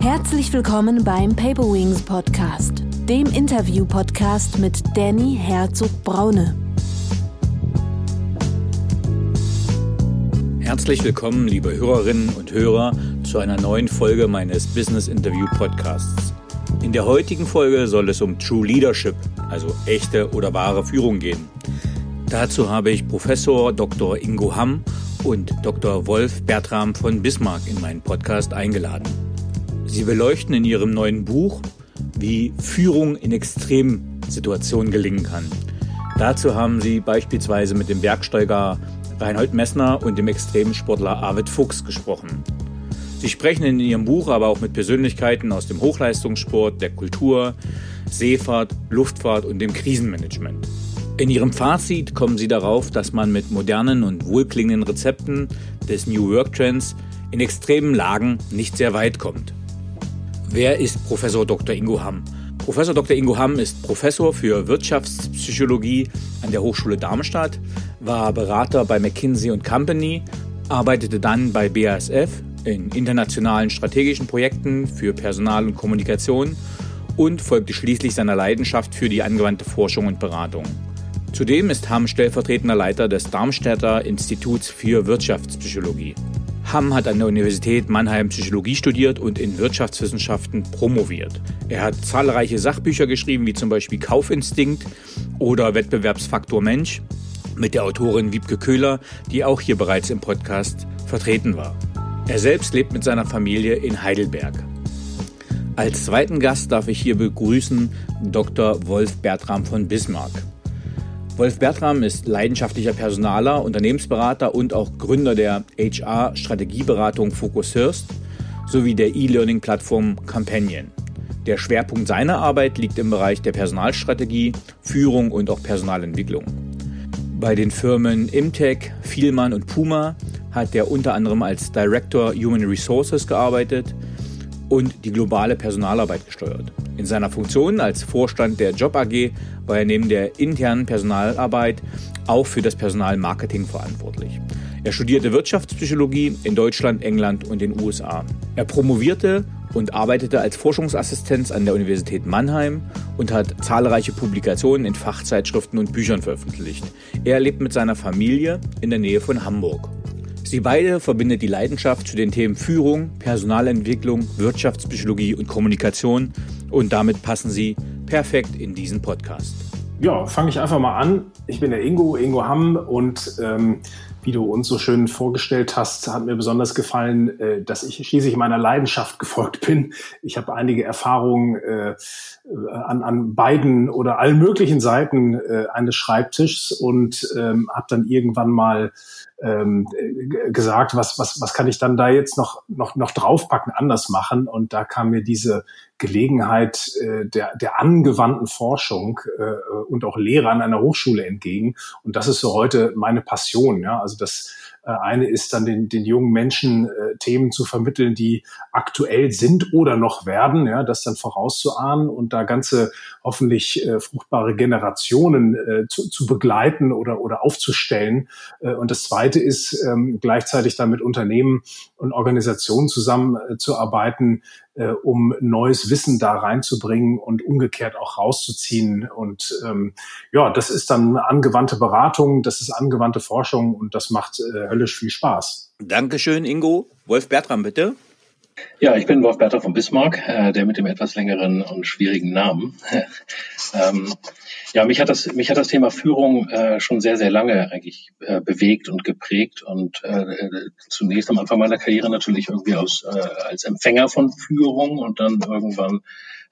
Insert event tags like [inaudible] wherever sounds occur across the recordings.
Herzlich willkommen beim Paper Wings Podcast, dem Interview-Podcast mit Danny Herzog-Braune. Herzlich willkommen, liebe Hörerinnen und Hörer, zu einer neuen Folge meines Business Interview Podcasts. In der heutigen Folge soll es um True Leadership, also echte oder wahre Führung gehen. Dazu habe ich Professor Dr. Ingo Hamm und Dr. Wolf Bertram von Bismarck in meinen Podcast eingeladen. Sie beleuchten in ihrem neuen Buch, wie Führung in Extremsituationen gelingen kann. Dazu haben sie beispielsweise mit dem Bergsteiger Reinhold Messner und dem Extremsportler Arvid Fuchs gesprochen. Sie sprechen in ihrem Buch aber auch mit Persönlichkeiten aus dem Hochleistungssport, der Kultur, Seefahrt, Luftfahrt und dem Krisenmanagement. In ihrem Fazit kommen sie darauf, dass man mit modernen und wohlklingenden Rezepten des New Work Trends in extremen Lagen nicht sehr weit kommt. Wer ist Professor Dr. Ingo Hamm? Professor Dr. Ingo Hamm ist Professor für Wirtschaftspsychologie an der Hochschule Darmstadt, war Berater bei McKinsey Company, arbeitete dann bei BASF in internationalen strategischen Projekten für Personal und Kommunikation und folgte schließlich seiner Leidenschaft für die angewandte Forschung und Beratung. Zudem ist Hamm stellvertretender Leiter des Darmstädter Instituts für Wirtschaftspsychologie. Hamm hat an der Universität Mannheim Psychologie studiert und in Wirtschaftswissenschaften promoviert. Er hat zahlreiche Sachbücher geschrieben, wie zum Beispiel Kaufinstinkt oder Wettbewerbsfaktor Mensch mit der Autorin Wiebke Köhler, die auch hier bereits im Podcast vertreten war. Er selbst lebt mit seiner Familie in Heidelberg. Als zweiten Gast darf ich hier begrüßen Dr. Wolf Bertram von Bismarck. Wolf Bertram ist leidenschaftlicher Personaler, Unternehmensberater und auch Gründer der HR-Strategieberatung Focus Hirst sowie der E-Learning-Plattform Companion. Der Schwerpunkt seiner Arbeit liegt im Bereich der Personalstrategie, Führung und auch Personalentwicklung. Bei den Firmen Imtech, Vielmann und Puma hat er unter anderem als Director Human Resources gearbeitet und die globale Personalarbeit gesteuert. In seiner Funktion als Vorstand der Job AG war er neben der internen Personalarbeit auch für das Personalmarketing verantwortlich. Er studierte Wirtschaftspsychologie in Deutschland, England und den USA. Er promovierte und arbeitete als Forschungsassistenz an der Universität Mannheim und hat zahlreiche Publikationen in Fachzeitschriften und Büchern veröffentlicht. Er lebt mit seiner Familie in der Nähe von Hamburg. Sie beide verbindet die Leidenschaft zu den Themen Führung, Personalentwicklung, Wirtschaftspsychologie und Kommunikation und damit passen sie perfekt in diesen Podcast. Ja, fange ich einfach mal an. Ich bin der Ingo, Ingo Hamm und ähm, wie du uns so schön vorgestellt hast, hat mir besonders gefallen, äh, dass ich schließlich meiner Leidenschaft gefolgt bin. Ich habe einige Erfahrungen äh, an, an beiden oder allen möglichen Seiten äh, eines Schreibtischs und ähm, habe dann irgendwann mal ähm, gesagt, was, was, was kann ich dann da jetzt noch, noch, noch draufpacken, anders machen? Und da kam mir diese Gelegenheit äh, der, der angewandten Forschung äh, und auch Lehre an einer Hochschule entgegen. Und das ist so heute meine Passion. Ja? Also das äh, eine ist dann den, den jungen Menschen äh, Themen zu vermitteln, die aktuell sind oder noch werden, ja, das dann vorauszuahnen und da ganze hoffentlich äh, fruchtbare Generationen äh, zu, zu begleiten oder, oder aufzustellen. Äh, und das Zweite ist, ähm, gleichzeitig dann mit Unternehmen und Organisationen zusammenzuarbeiten, äh, um neues Wissen da reinzubringen und umgekehrt auch rauszuziehen. Und ähm, ja, das ist dann angewandte Beratung, das ist angewandte Forschung und das macht äh, höllisch viel Spaß. Dankeschön, Ingo. Wolf Bertram, bitte. Ja, ich bin Wolf Bertram von Bismarck, äh, der mit dem etwas längeren und schwierigen Namen. [laughs] ähm, ja, mich hat das, mich hat das Thema Führung äh, schon sehr, sehr lange eigentlich äh, bewegt und geprägt und äh, zunächst am Anfang meiner Karriere natürlich irgendwie aus, äh, als Empfänger von Führung und dann irgendwann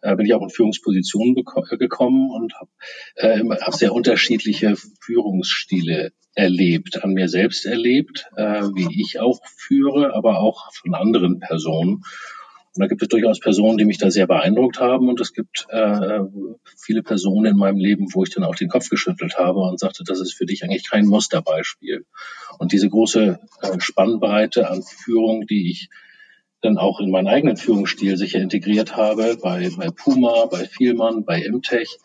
äh, bin ich auch in Führungspositionen gekommen und habe äh, hab sehr unterschiedliche Führungsstile erlebt, an mir selbst erlebt, äh, wie ich auch führe, aber auch von anderen Personen. Und da gibt es durchaus Personen, die mich da sehr beeindruckt haben. Und es gibt äh, viele Personen in meinem Leben, wo ich dann auch den Kopf geschüttelt habe und sagte, das ist für dich eigentlich kein Musterbeispiel. Und diese große äh, Spannbreite an Führung, die ich dann auch in meinen eigenen Führungsstil sicher integriert habe, bei, bei Puma, bei Vielmann, bei Imtech,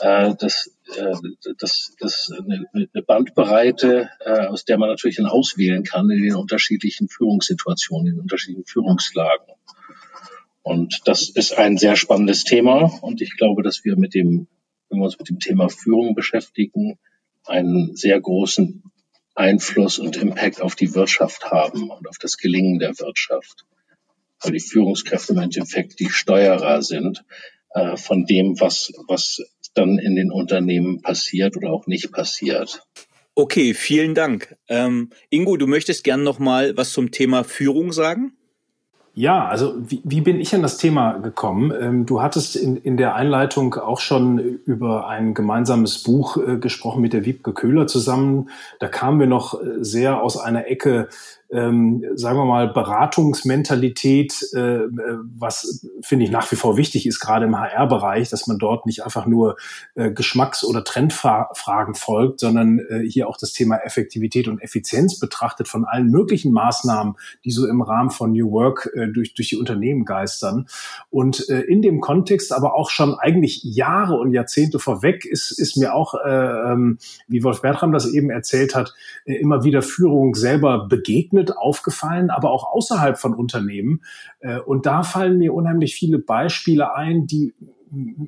äh, das, äh, das, das eine, eine Bandbreite, äh, aus der man natürlich dann auswählen kann in den unterschiedlichen Führungssituationen, in den unterschiedlichen Führungslagen. Und das ist ein sehr spannendes Thema. Und ich glaube, dass wir mit dem, wenn wir uns mit dem Thema Führung beschäftigen, einen sehr großen Einfluss und Impact auf die Wirtschaft haben und auf das Gelingen der Wirtschaft. Weil die Führungskräfte im Endeffekt die Steuerer sind äh, von dem, was, was dann in den Unternehmen passiert oder auch nicht passiert. Okay, vielen Dank. Ähm, Ingo, du möchtest gern noch mal was zum Thema Führung sagen? Ja, also wie, wie bin ich an das Thema gekommen? Ähm, du hattest in, in der Einleitung auch schon über ein gemeinsames Buch äh, gesprochen mit der Wiebke Köhler zusammen. Da kamen wir noch äh, sehr aus einer Ecke ähm, sagen wir mal, Beratungsmentalität, äh, was finde ich nach wie vor wichtig ist, gerade im HR-Bereich, dass man dort nicht einfach nur äh, Geschmacks- oder Trendfragen folgt, sondern äh, hier auch das Thema Effektivität und Effizienz betrachtet von allen möglichen Maßnahmen, die so im Rahmen von New Work äh, durch, durch die Unternehmen geistern. Und äh, in dem Kontext aber auch schon eigentlich Jahre und Jahrzehnte vorweg ist, ist mir auch, äh, ähm, wie Wolf Bertram das eben erzählt hat, äh, immer wieder Führung selber begegnet mit aufgefallen, aber auch außerhalb von Unternehmen. Äh, und da fallen mir unheimlich viele Beispiele ein, die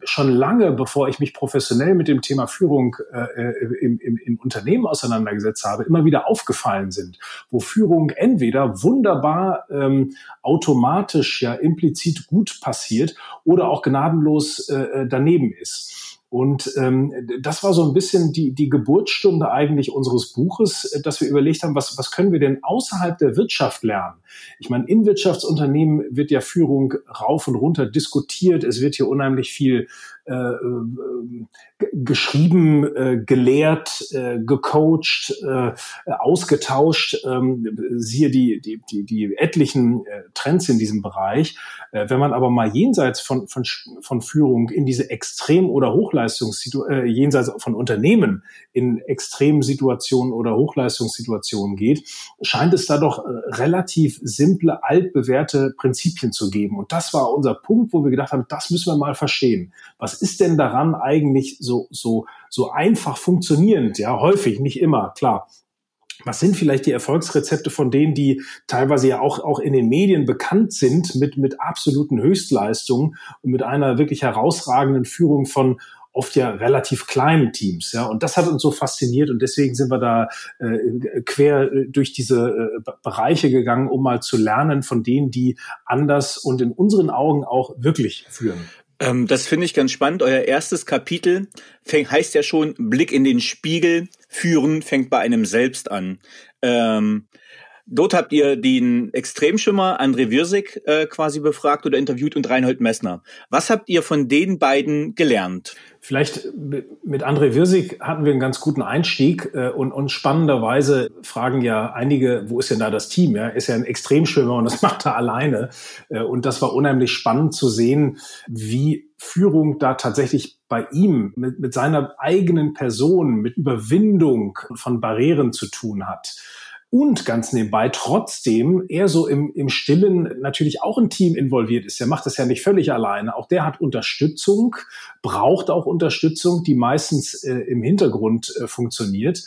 schon lange, bevor ich mich professionell mit dem Thema Führung äh, im, im, im Unternehmen auseinandergesetzt habe, immer wieder aufgefallen sind, wo Führung entweder wunderbar ähm, automatisch ja implizit gut passiert oder auch gnadenlos äh, daneben ist. Und ähm, das war so ein bisschen die, die Geburtsstunde eigentlich unseres Buches, äh, dass wir überlegt haben, was, was können wir denn außerhalb der Wirtschaft lernen? Ich meine, in Wirtschaftsunternehmen wird ja Führung rauf und runter diskutiert. Es wird hier unheimlich viel äh, äh, geschrieben, äh, gelehrt, äh, gecoacht, äh, ausgetauscht. Ähm, siehe die, die, die, die etlichen äh, Trends in diesem Bereich. Äh, wenn man aber mal jenseits von, von, von Führung in diese Extrem- oder Hochleistungssituationen, äh, jenseits von Unternehmen in Extremsituationen oder Hochleistungssituationen geht, scheint es da doch äh, relativ simple, altbewährte Prinzipien zu geben. Und das war unser Punkt, wo wir gedacht haben, das müssen wir mal verstehen. Was ist denn daran eigentlich so, so, so einfach funktionierend? Ja, häufig, nicht immer, klar. Was sind vielleicht die Erfolgsrezepte von denen, die teilweise ja auch, auch in den Medien bekannt sind mit, mit absoluten Höchstleistungen und mit einer wirklich herausragenden Führung von oft ja relativ kleinen Teams. Ja, und das hat uns so fasziniert und deswegen sind wir da äh, quer durch diese äh, Bereiche gegangen, um mal zu lernen von denen, die anders und in unseren Augen auch wirklich führen. Ähm, das finde ich ganz spannend. Euer erstes Kapitel fängt, heißt ja schon Blick in den Spiegel. Führen fängt bei einem selbst an. Ähm, dort habt ihr den Extremschimmer André Wirsig äh, quasi befragt oder interviewt und Reinhold Messner. Was habt ihr von den beiden gelernt? Vielleicht mit André Wirsig hatten wir einen ganz guten Einstieg äh, und, und spannenderweise fragen ja einige, wo ist denn da das Team? Ja, ist ja ein Extremschwimmer und das [laughs] macht er alleine. Äh, und das war unheimlich spannend zu sehen, wie Führung da tatsächlich bei ihm mit, mit seiner eigenen Person, mit Überwindung von Barrieren zu tun hat und ganz nebenbei trotzdem eher so im, im Stillen natürlich auch ein Team involviert ist. Der macht das ja nicht völlig alleine. Auch der hat Unterstützung, braucht auch Unterstützung, die meistens äh, im Hintergrund äh, funktioniert.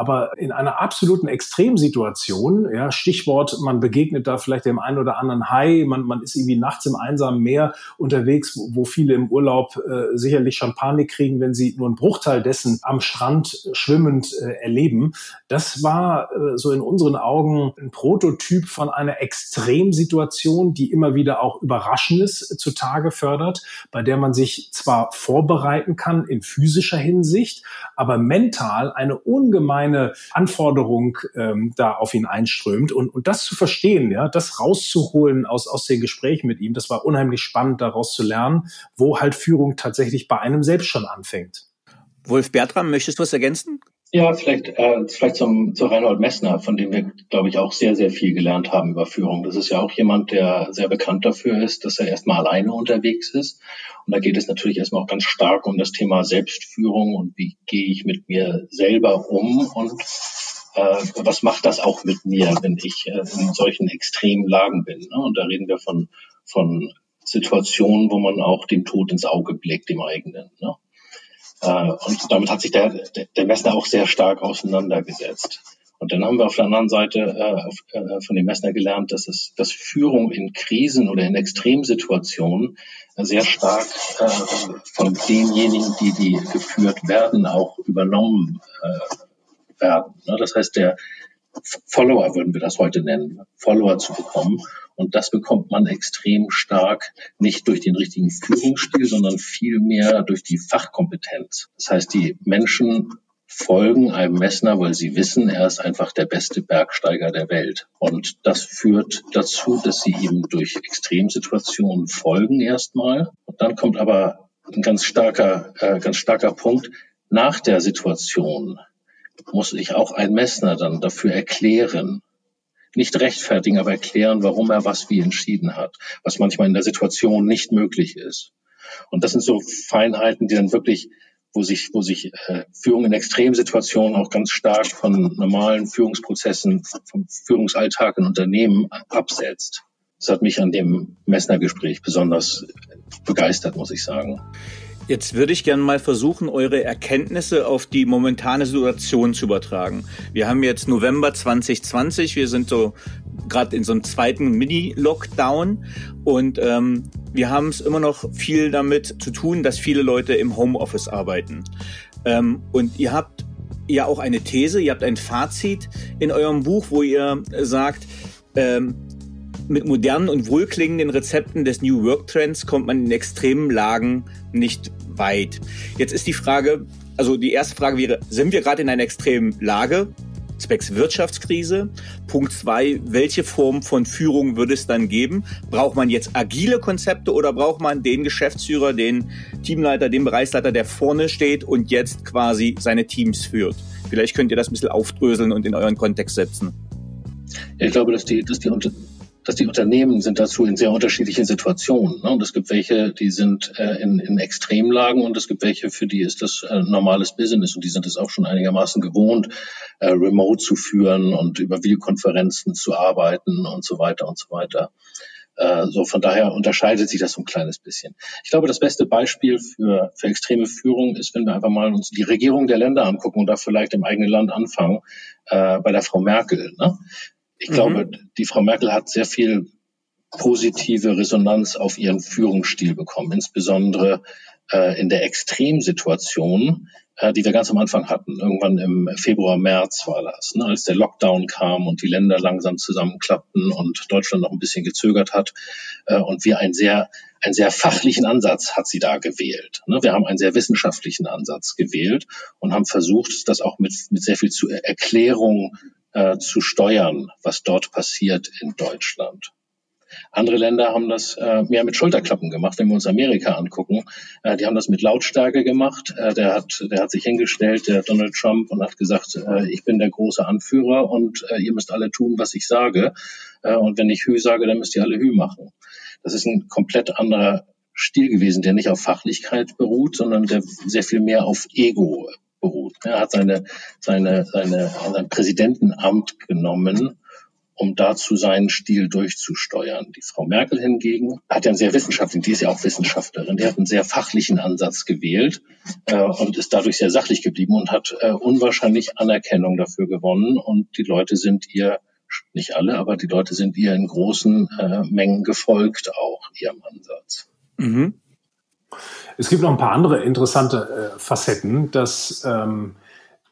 Aber in einer absoluten Extremsituation, ja, Stichwort, man begegnet da vielleicht dem einen oder anderen Hai, man, man ist irgendwie nachts im einsamen Meer unterwegs, wo, wo viele im Urlaub äh, sicherlich schon Panik kriegen, wenn sie nur einen Bruchteil dessen am Strand schwimmend äh, erleben. Das war äh, so in unseren Augen ein Prototyp von einer Extremsituation, die immer wieder auch Überraschendes zutage fördert, bei der man sich zwar vorbereiten kann in physischer Hinsicht, aber mental eine ungemeine eine Anforderung ähm, da auf ihn einströmt. Und, und das zu verstehen, ja, das rauszuholen aus, aus den Gesprächen mit ihm, das war unheimlich spannend, daraus zu lernen, wo halt Führung tatsächlich bei einem selbst schon anfängt. Wolf Bertram, möchtest du was ergänzen? Ja, vielleicht, äh, vielleicht zum, zu Reinhold Messner, von dem wir, glaube ich, auch sehr, sehr viel gelernt haben über Führung. Das ist ja auch jemand, der sehr bekannt dafür ist, dass er erstmal alleine unterwegs ist. Und da geht es natürlich erstmal auch ganz stark um das Thema Selbstführung und wie gehe ich mit mir selber um und äh, was macht das auch mit mir, wenn ich äh, in solchen extremen Lagen bin. Ne? Und da reden wir von, von Situationen, wo man auch dem Tod ins Auge blickt, dem eigenen. Ne? Äh, und damit hat sich der, der, der Messner auch sehr stark auseinandergesetzt. Und dann haben wir auf der anderen Seite äh, auf, äh, von dem Messner gelernt, dass es, dass Führung in Krisen oder in Extremsituationen äh, sehr stark äh, von denjenigen, die die geführt werden, auch übernommen äh, werden. Ne? Das heißt, der Follower würden wir das heute nennen, Follower zu bekommen. Und das bekommt man extrem stark nicht durch den richtigen Führungsstil, sondern vielmehr durch die Fachkompetenz. Das heißt, die Menschen folgen einem Messner, weil sie wissen, er ist einfach der beste Bergsteiger der Welt. Und das führt dazu, dass sie ihm durch Extremsituationen folgen erstmal. Und dann kommt aber ein ganz starker, äh, ganz starker Punkt. Nach der Situation muss ich auch ein Messner dann dafür erklären, nicht rechtfertigen, aber erklären, warum er was wie entschieden hat, was manchmal in der Situation nicht möglich ist. Und das sind so Feinheiten, die dann wirklich wo sich, wo sich äh, Führung in Extremsituationen auch ganz stark von normalen Führungsprozessen, vom Führungsalltag in Unternehmen absetzt. Das hat mich an dem Messner-Gespräch besonders begeistert, muss ich sagen. Jetzt würde ich gerne mal versuchen, eure Erkenntnisse auf die momentane Situation zu übertragen. Wir haben jetzt November 2020, wir sind so gerade in so einem zweiten Mini-Lockdown und ähm, wir haben es immer noch viel damit zu tun, dass viele Leute im Homeoffice arbeiten. Ähm, und ihr habt ja auch eine These, ihr habt ein Fazit in eurem Buch, wo ihr sagt, ähm, mit modernen und wohlklingenden Rezepten des New Work Trends kommt man in extremen Lagen nicht weit. Jetzt ist die Frage, also die erste Frage wäre, sind wir gerade in einer extremen Lage? Zwecks Wirtschaftskrise. Punkt zwei, welche Form von Führung würde es dann geben? Braucht man jetzt agile Konzepte oder braucht man den Geschäftsführer, den Teamleiter, den Bereichsleiter, der vorne steht und jetzt quasi seine Teams führt? Vielleicht könnt ihr das ein bisschen aufdröseln und in euren Kontext setzen. ich glaube, dass die, dass die dass die Unternehmen sind dazu in sehr unterschiedlichen Situationen. Ne? Und es gibt welche, die sind äh, in, in Extremlagen und es gibt welche, für die ist das äh, normales Business und die sind es auch schon einigermaßen gewohnt, äh, remote zu führen und über Videokonferenzen zu arbeiten und so weiter und so weiter. Äh, so von daher unterscheidet sich das so ein kleines bisschen. Ich glaube, das beste Beispiel für, für extreme Führung ist, wenn wir einfach mal uns die Regierung der Länder angucken und da vielleicht im eigenen Land anfangen, äh, bei der Frau Merkel. Ne? Ich mhm. glaube, die Frau Merkel hat sehr viel positive Resonanz auf ihren Führungsstil bekommen, insbesondere äh, in der Extremsituation, äh, die wir ganz am Anfang hatten. Irgendwann im Februar, März war das, ne, als der Lockdown kam und die Länder langsam zusammenklappten und Deutschland noch ein bisschen gezögert hat äh, und wir einen sehr einen sehr fachlichen Ansatz hat sie da gewählt. Ne, wir haben einen sehr wissenschaftlichen Ansatz gewählt und haben versucht, das auch mit, mit sehr viel zu Erklärung äh, zu steuern, was dort passiert in Deutschland. Andere Länder haben das äh, mehr mit Schulterklappen gemacht. Wenn wir uns Amerika angucken, äh, die haben das mit Lautstärke gemacht. Äh, der hat, der hat sich hingestellt, der Donald Trump, und hat gesagt: äh, Ich bin der große Anführer und äh, ihr müsst alle tun, was ich sage. Äh, und wenn ich Hü sage, dann müsst ihr alle Hü machen. Das ist ein komplett anderer Stil gewesen, der nicht auf Fachlichkeit beruht, sondern der sehr viel mehr auf Ego. Er hat seine, seine, seine, sein Präsidentenamt genommen, um dazu seinen Stil durchzusteuern. Die Frau Merkel hingegen hat ja einen sehr wissenschaftlichen, die ist ja auch Wissenschaftlerin, die hat einen sehr fachlichen Ansatz gewählt äh, und ist dadurch sehr sachlich geblieben und hat äh, unwahrscheinlich Anerkennung dafür gewonnen und die Leute sind ihr nicht alle, aber die Leute sind ihr in großen äh, Mengen gefolgt, auch ihrem Ansatz. Mhm. Es gibt noch ein paar andere interessante äh, Facetten, dass ähm,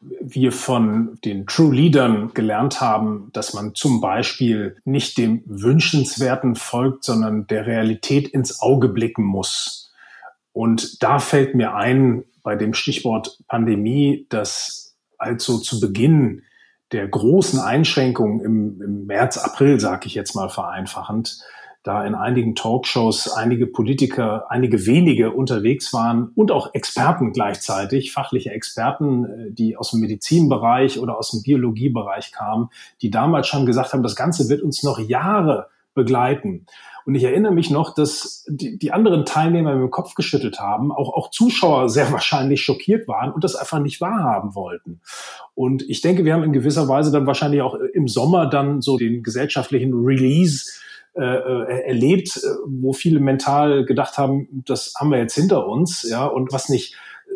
wir von den True Leadern gelernt haben, dass man zum Beispiel nicht dem Wünschenswerten folgt, sondern der Realität ins Auge blicken muss. Und da fällt mir ein bei dem Stichwort Pandemie, dass also zu Beginn der großen Einschränkungen im, im März, April, sage ich jetzt mal vereinfachend, da in einigen Talkshows einige Politiker, einige wenige unterwegs waren und auch Experten gleichzeitig, fachliche Experten, äh, die aus dem Medizinbereich oder aus dem Biologiebereich kamen, die damals schon gesagt haben, das Ganze wird uns noch Jahre begleiten. Und ich erinnere mich noch, dass die, die anderen Teilnehmer dem Kopf geschüttelt haben, auch, auch Zuschauer sehr [laughs] wahrscheinlich schockiert waren und das einfach nicht wahrhaben wollten. Und ich denke, wir haben in gewisser Weise dann wahrscheinlich auch im Sommer dann so den gesellschaftlichen Release äh, äh, erlebt, äh, wo viele mental gedacht haben, das haben wir jetzt hinter uns, ja, und was nicht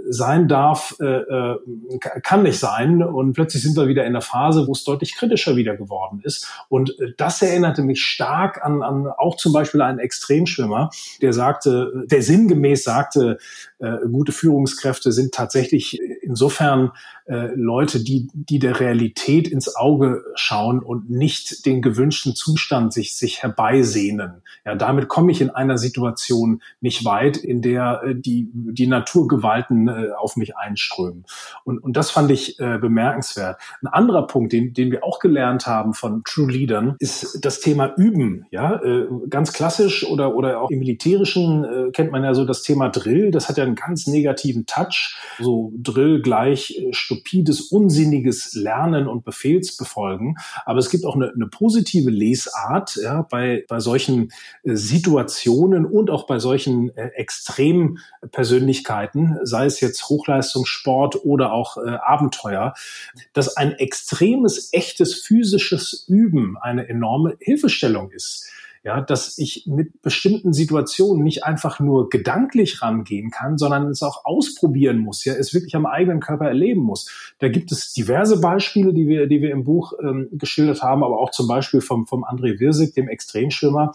sein darf, äh, äh, kann nicht sein. Und plötzlich sind wir wieder in der Phase, wo es deutlich kritischer wieder geworden ist. Und äh, das erinnerte mich stark an, an auch zum Beispiel einen Extremschwimmer, der sagte, der sinngemäß sagte, äh, gute Führungskräfte sind tatsächlich insofern äh, Leute, die, die der Realität ins Auge schauen und nicht den gewünschten Zustand sich, sich herbeisehnen. Ja, damit komme ich in einer Situation nicht weit, in der äh, die, die Naturgewalten äh, auf mich einströmen. Und, und das fand ich äh, bemerkenswert. Ein anderer Punkt, den, den wir auch gelernt haben von True Leadern, ist das Thema Üben. Ja, äh, ganz klassisch oder, oder auch im Militärischen äh, kennt man ja so das Thema Drill. Das hat ja einen ganz negativen Touch. So Drill gleich äh, stupides, unsinniges Lernen und Befehlsbefolgen. Aber es gibt auch eine, eine positive Lesart ja, bei, bei solchen äh, Situationen und auch bei solchen äh, Extrempersönlichkeiten, sei es jetzt Hochleistungssport oder auch äh, Abenteuer, dass ein extremes, echtes physisches Üben eine enorme Hilfestellung ist ja, dass ich mit bestimmten Situationen nicht einfach nur gedanklich rangehen kann, sondern es auch ausprobieren muss, ja, es wirklich am eigenen Körper erleben muss. Da gibt es diverse Beispiele, die wir, die wir im Buch ähm, geschildert haben, aber auch zum Beispiel vom, vom André Wirsig, dem Extremschwimmer,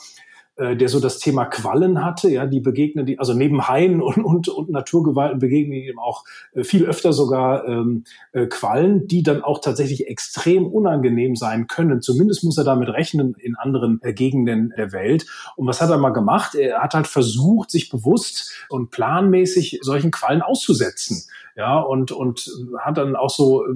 äh, der so das Thema Quallen hatte, ja, die begegnen die, also neben Haien [laughs] und, und, und Naturgewalten begegnen ihm auch äh, viel öfter sogar ähm, äh, Quallen, die dann auch tatsächlich extrem unangenehm sein können. Zumindest muss er damit rechnen in anderen äh, Gegenden der Welt. Und was hat er mal gemacht? Er hat halt versucht, sich bewusst und planmäßig solchen Quallen auszusetzen ja, und, und hat dann auch so äh,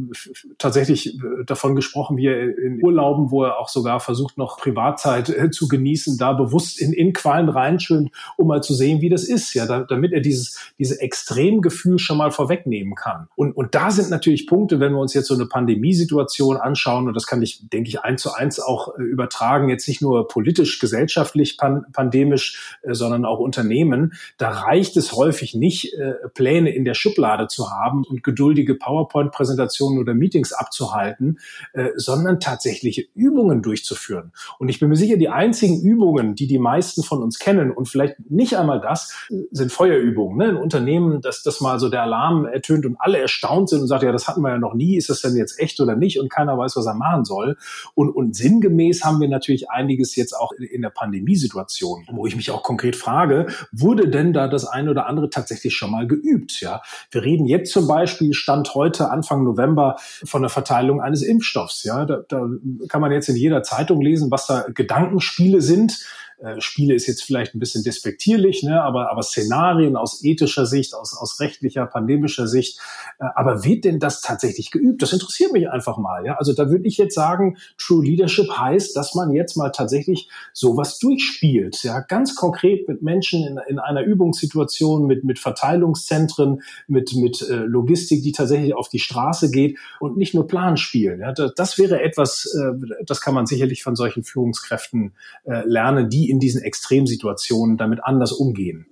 tatsächlich äh, davon gesprochen, wie er in Urlauben, wo er auch sogar versucht, noch Privatzeit äh, zu genießen, da bewusst in, in Qualen reinschwimmt, um mal zu sehen, wie das ist, ja, da, damit er dieses, diese Extremgefühl schon mal vorwegnehmen kann. Und, und da sind natürlich Punkte, wenn wir uns jetzt so eine Pandemiesituation anschauen, und das kann ich, denke ich, eins zu eins auch übertragen, jetzt nicht nur politisch, gesellschaftlich pan pandemisch, sondern auch Unternehmen, da reicht es häufig nicht, Pläne in der Schublade zu haben und geduldige PowerPoint-Präsentationen oder Meetings abzuhalten, äh, sondern tatsächliche Übungen durchzuführen. Und ich bin mir sicher, die einzigen Übungen, die die meisten von uns kennen und vielleicht nicht einmal das, sind Feuerübungen. Ne? Ein Unternehmen, dass das mal so der Alarm ertönt und alle erstaunt sind und sagt, ja, das hatten wir ja noch nie, ist das denn jetzt echt oder nicht? Und keiner weiß, was er machen soll. Und, und sinngemäß haben wir natürlich einiges jetzt auch in der Pandemiesituation, wo ich mich auch konkret frage, wurde denn da das eine oder andere tatsächlich schon mal geübt? Ja, wir reden jetzt zum Beispiel stand heute Anfang November von der Verteilung eines Impfstoffs. Ja, da, da kann man jetzt in jeder Zeitung lesen, was da Gedankenspiele sind äh, Spiele ist jetzt vielleicht ein bisschen despektierlich, ne, aber, aber Szenarien aus ethischer Sicht, aus, aus rechtlicher, pandemischer Sicht. Äh, aber wird denn das tatsächlich geübt? Das interessiert mich einfach mal. Ja? Also da würde ich jetzt sagen, True Leadership heißt, dass man jetzt mal tatsächlich sowas durchspielt. Ja? Ganz konkret mit Menschen in, in einer Übungssituation, mit, mit Verteilungszentren, mit, mit äh, Logistik, die tatsächlich auf die Straße geht und nicht nur Plan spielen. Ja? Das, das wäre etwas, äh, das kann man sicherlich von solchen Führungskräften äh, lernen, die in diesen Extremsituationen damit anders umgehen?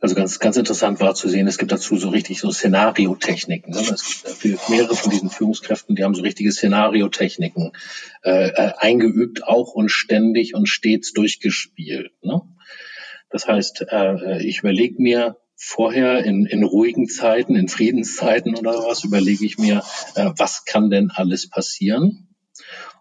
Also ganz, ganz interessant war zu sehen, es gibt dazu so richtig so Szenariotechniken. Ne? Es gibt mehrere von diesen Führungskräften, die haben so richtige Szenariotechniken äh, äh, eingeübt, auch und ständig und stets durchgespielt. Ne? Das heißt, äh, ich überlege mir vorher in, in ruhigen Zeiten, in Friedenszeiten oder was, überlege ich mir, äh, was kann denn alles passieren?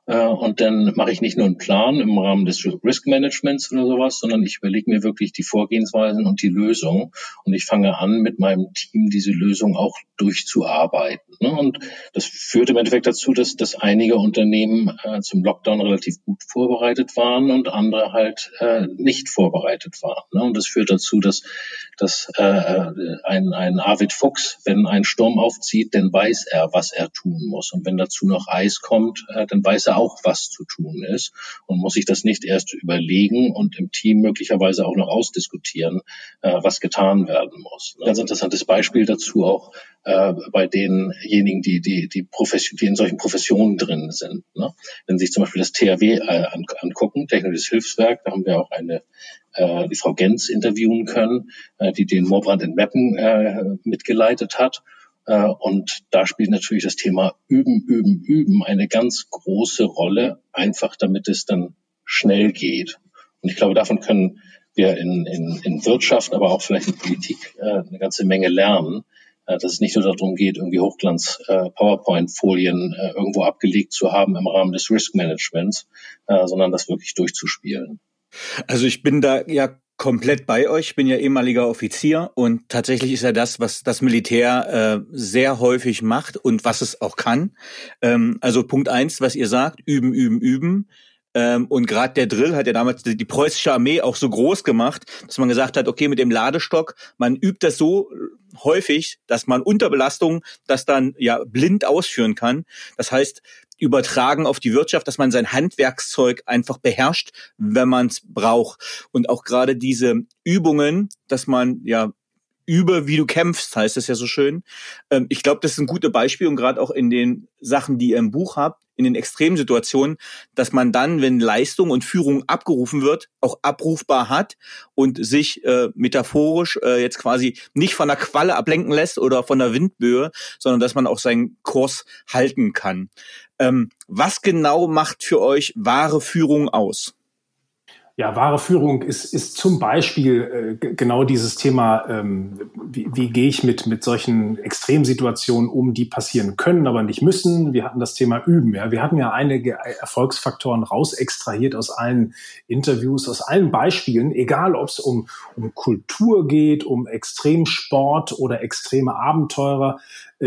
Äh, und dann mache ich nicht nur einen Plan im Rahmen des Risk Managements oder sowas, sondern ich überlege mir wirklich die Vorgehensweisen und die Lösung. Und ich fange an, mit meinem Team diese Lösung auch durchzuarbeiten. Ne? Und das führt im Endeffekt dazu, dass, dass einige Unternehmen äh, zum Lockdown relativ gut vorbereitet waren und andere halt äh, nicht vorbereitet waren. Ne? Und das führt dazu, dass, dass ein, ein Arvid Fuchs, wenn ein Sturm aufzieht, dann weiß er, was er tun muss. Und wenn dazu noch Eis kommt, dann weiß er auch was zu tun ist und muss sich das nicht erst überlegen und im Team möglicherweise auch noch ausdiskutieren, äh, was getan werden muss. Ein ganz interessantes Beispiel dazu auch äh, bei denjenigen, die, die, die, Profession, die in solchen Professionen drin sind. Ne? Wenn Sie sich zum Beispiel das THW äh, angucken, Technisches Hilfswerk, da haben wir auch eine äh, die Frau Gens interviewen können, äh, die den Moorbrand in Meppen äh, mitgeleitet hat. Äh, und da spielt natürlich das Thema Üben, Üben, Üben eine ganz große Rolle, einfach damit es dann schnell geht. Und ich glaube, davon können wir in, in, in Wirtschaft, aber auch vielleicht in Politik äh, eine ganze Menge lernen, äh, dass es nicht nur darum geht, irgendwie Hochglanz-PowerPoint-Folien irgendwo abgelegt zu haben im Rahmen des Risk-Managements, sondern das wirklich durchzuspielen. Also ich bin da ja komplett bei euch. Ich bin ja ehemaliger Offizier und tatsächlich ist ja das, was das Militär äh, sehr häufig macht und was es auch kann. Ähm, also Punkt eins, was ihr sagt, üben, üben, üben. Ähm, und gerade der Drill hat ja damals die, die, preußische Armee auch so groß gemacht, dass man gesagt hat, okay, mit dem Ladestock, man übt das so häufig, dass man unter Belastung das dann ja blind ausführen kann. Das heißt, übertragen auf die Wirtschaft, dass man sein Handwerkszeug einfach beherrscht, wenn man es braucht. Und auch gerade diese Übungen, dass man ja über wie du kämpfst, heißt es ja so schön. Ähm, ich glaube, das ist ein gutes Beispiel und gerade auch in den Sachen, die ihr im Buch habt, in den Extremsituationen, dass man dann, wenn Leistung und Führung abgerufen wird, auch abrufbar hat und sich äh, metaphorisch äh, jetzt quasi nicht von der Qualle ablenken lässt oder von der Windböe, sondern dass man auch seinen Kurs halten kann. Ähm, was genau macht für euch wahre Führung aus? Ja, wahre Führung ist, ist zum Beispiel äh, genau dieses Thema, ähm, wie, wie gehe ich mit, mit solchen Extremsituationen um, die passieren können, aber nicht müssen. Wir hatten das Thema Üben. Ja. Wir hatten ja einige Erfolgsfaktoren rausextrahiert aus allen Interviews, aus allen Beispielen, egal ob es um, um Kultur geht, um Extremsport oder extreme Abenteurer,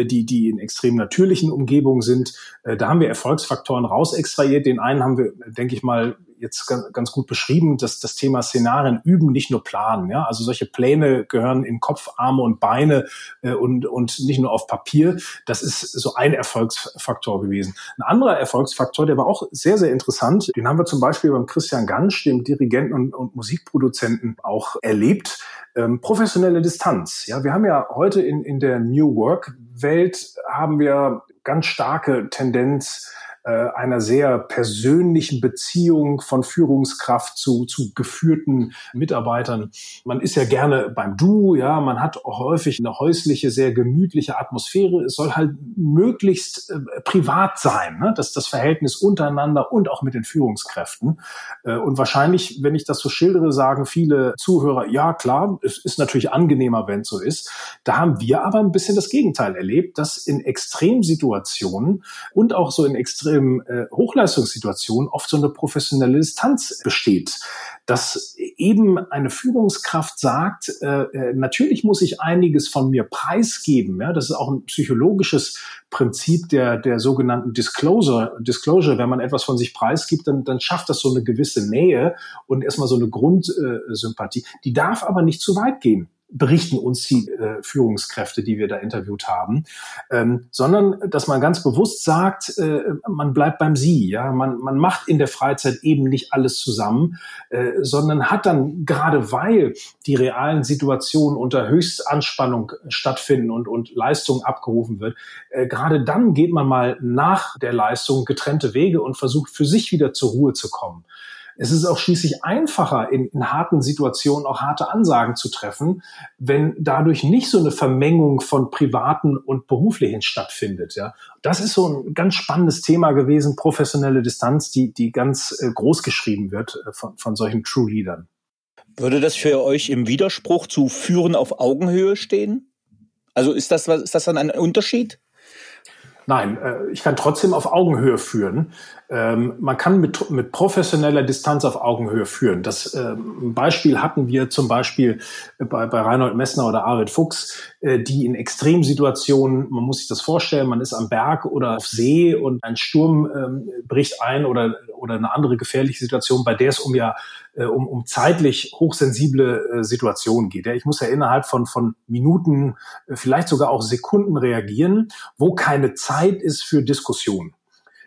die, die in extrem natürlichen Umgebungen sind. Äh, da haben wir Erfolgsfaktoren rausextrahiert. Den einen haben wir, denke ich mal, jetzt ganz gut beschrieben, dass das Thema Szenarien üben, nicht nur planen. Ja? Also solche Pläne gehören in Kopf, Arme und Beine äh, und, und nicht nur auf Papier. Das ist so ein Erfolgsfaktor gewesen. Ein anderer Erfolgsfaktor, der war auch sehr, sehr interessant, den haben wir zum Beispiel beim Christian Gansch, dem Dirigenten und, und Musikproduzenten, auch erlebt. Ähm, professionelle Distanz. Ja, wir haben ja heute in, in der New Work Welt haben wir ganz starke Tendenz, einer sehr persönlichen Beziehung von Führungskraft zu, zu geführten Mitarbeitern. Man ist ja gerne beim Du, ja, man hat auch häufig eine häusliche, sehr gemütliche Atmosphäre. Es soll halt möglichst äh, privat sein, ne? dass das Verhältnis untereinander und auch mit den Führungskräften. Äh, und wahrscheinlich, wenn ich das so schildere, sagen viele Zuhörer, ja klar, es ist natürlich angenehmer, wenn es so ist. Da haben wir aber ein bisschen das Gegenteil erlebt, dass in Extremsituationen und auch so in extrem ähm, äh, Hochleistungssituationen oft so eine professionelle Distanz besteht. Dass eben eine Führungskraft sagt, äh, äh, natürlich muss ich einiges von mir preisgeben. Ja? Das ist auch ein psychologisches Prinzip der, der sogenannten Disclosure. Disclosure, wenn man etwas von sich preisgibt, dann, dann schafft das so eine gewisse Nähe und erstmal so eine Grundsympathie. Die darf aber nicht zu weit gehen berichten uns die äh, Führungskräfte, die wir da interviewt haben, ähm, sondern dass man ganz bewusst sagt, äh, man bleibt beim Sie, ja, man, man macht in der Freizeit eben nicht alles zusammen, äh, sondern hat dann gerade weil die realen Situationen unter Höchstanspannung stattfinden und, und Leistung abgerufen wird, äh, gerade dann geht man mal nach der Leistung getrennte Wege und versucht für sich wieder zur Ruhe zu kommen. Es ist auch schließlich einfacher, in, in harten Situationen auch harte Ansagen zu treffen, wenn dadurch nicht so eine Vermengung von privaten und beruflichen stattfindet. Ja, das ist so ein ganz spannendes Thema gewesen, professionelle Distanz, die, die ganz äh, groß geschrieben wird äh, von, von solchen True Leadern. Würde das für euch im Widerspruch zu Führen auf Augenhöhe stehen? Also ist das, ist das dann ein Unterschied? Nein, äh, ich kann trotzdem auf Augenhöhe führen. Ähm, man kann mit, mit professioneller Distanz auf Augenhöhe führen. Das ähm, Beispiel hatten wir zum Beispiel bei, bei Reinhold Messner oder Arvid Fuchs, äh, die in Extremsituationen, man muss sich das vorstellen, man ist am Berg oder auf See und ein Sturm ähm, bricht ein oder, oder eine andere gefährliche Situation, bei der es um ja äh, um, um zeitlich hochsensible äh, Situationen geht. Ja, ich muss ja innerhalb von, von Minuten, äh, vielleicht sogar auch Sekunden reagieren, wo keine Zeit ist für Diskussion.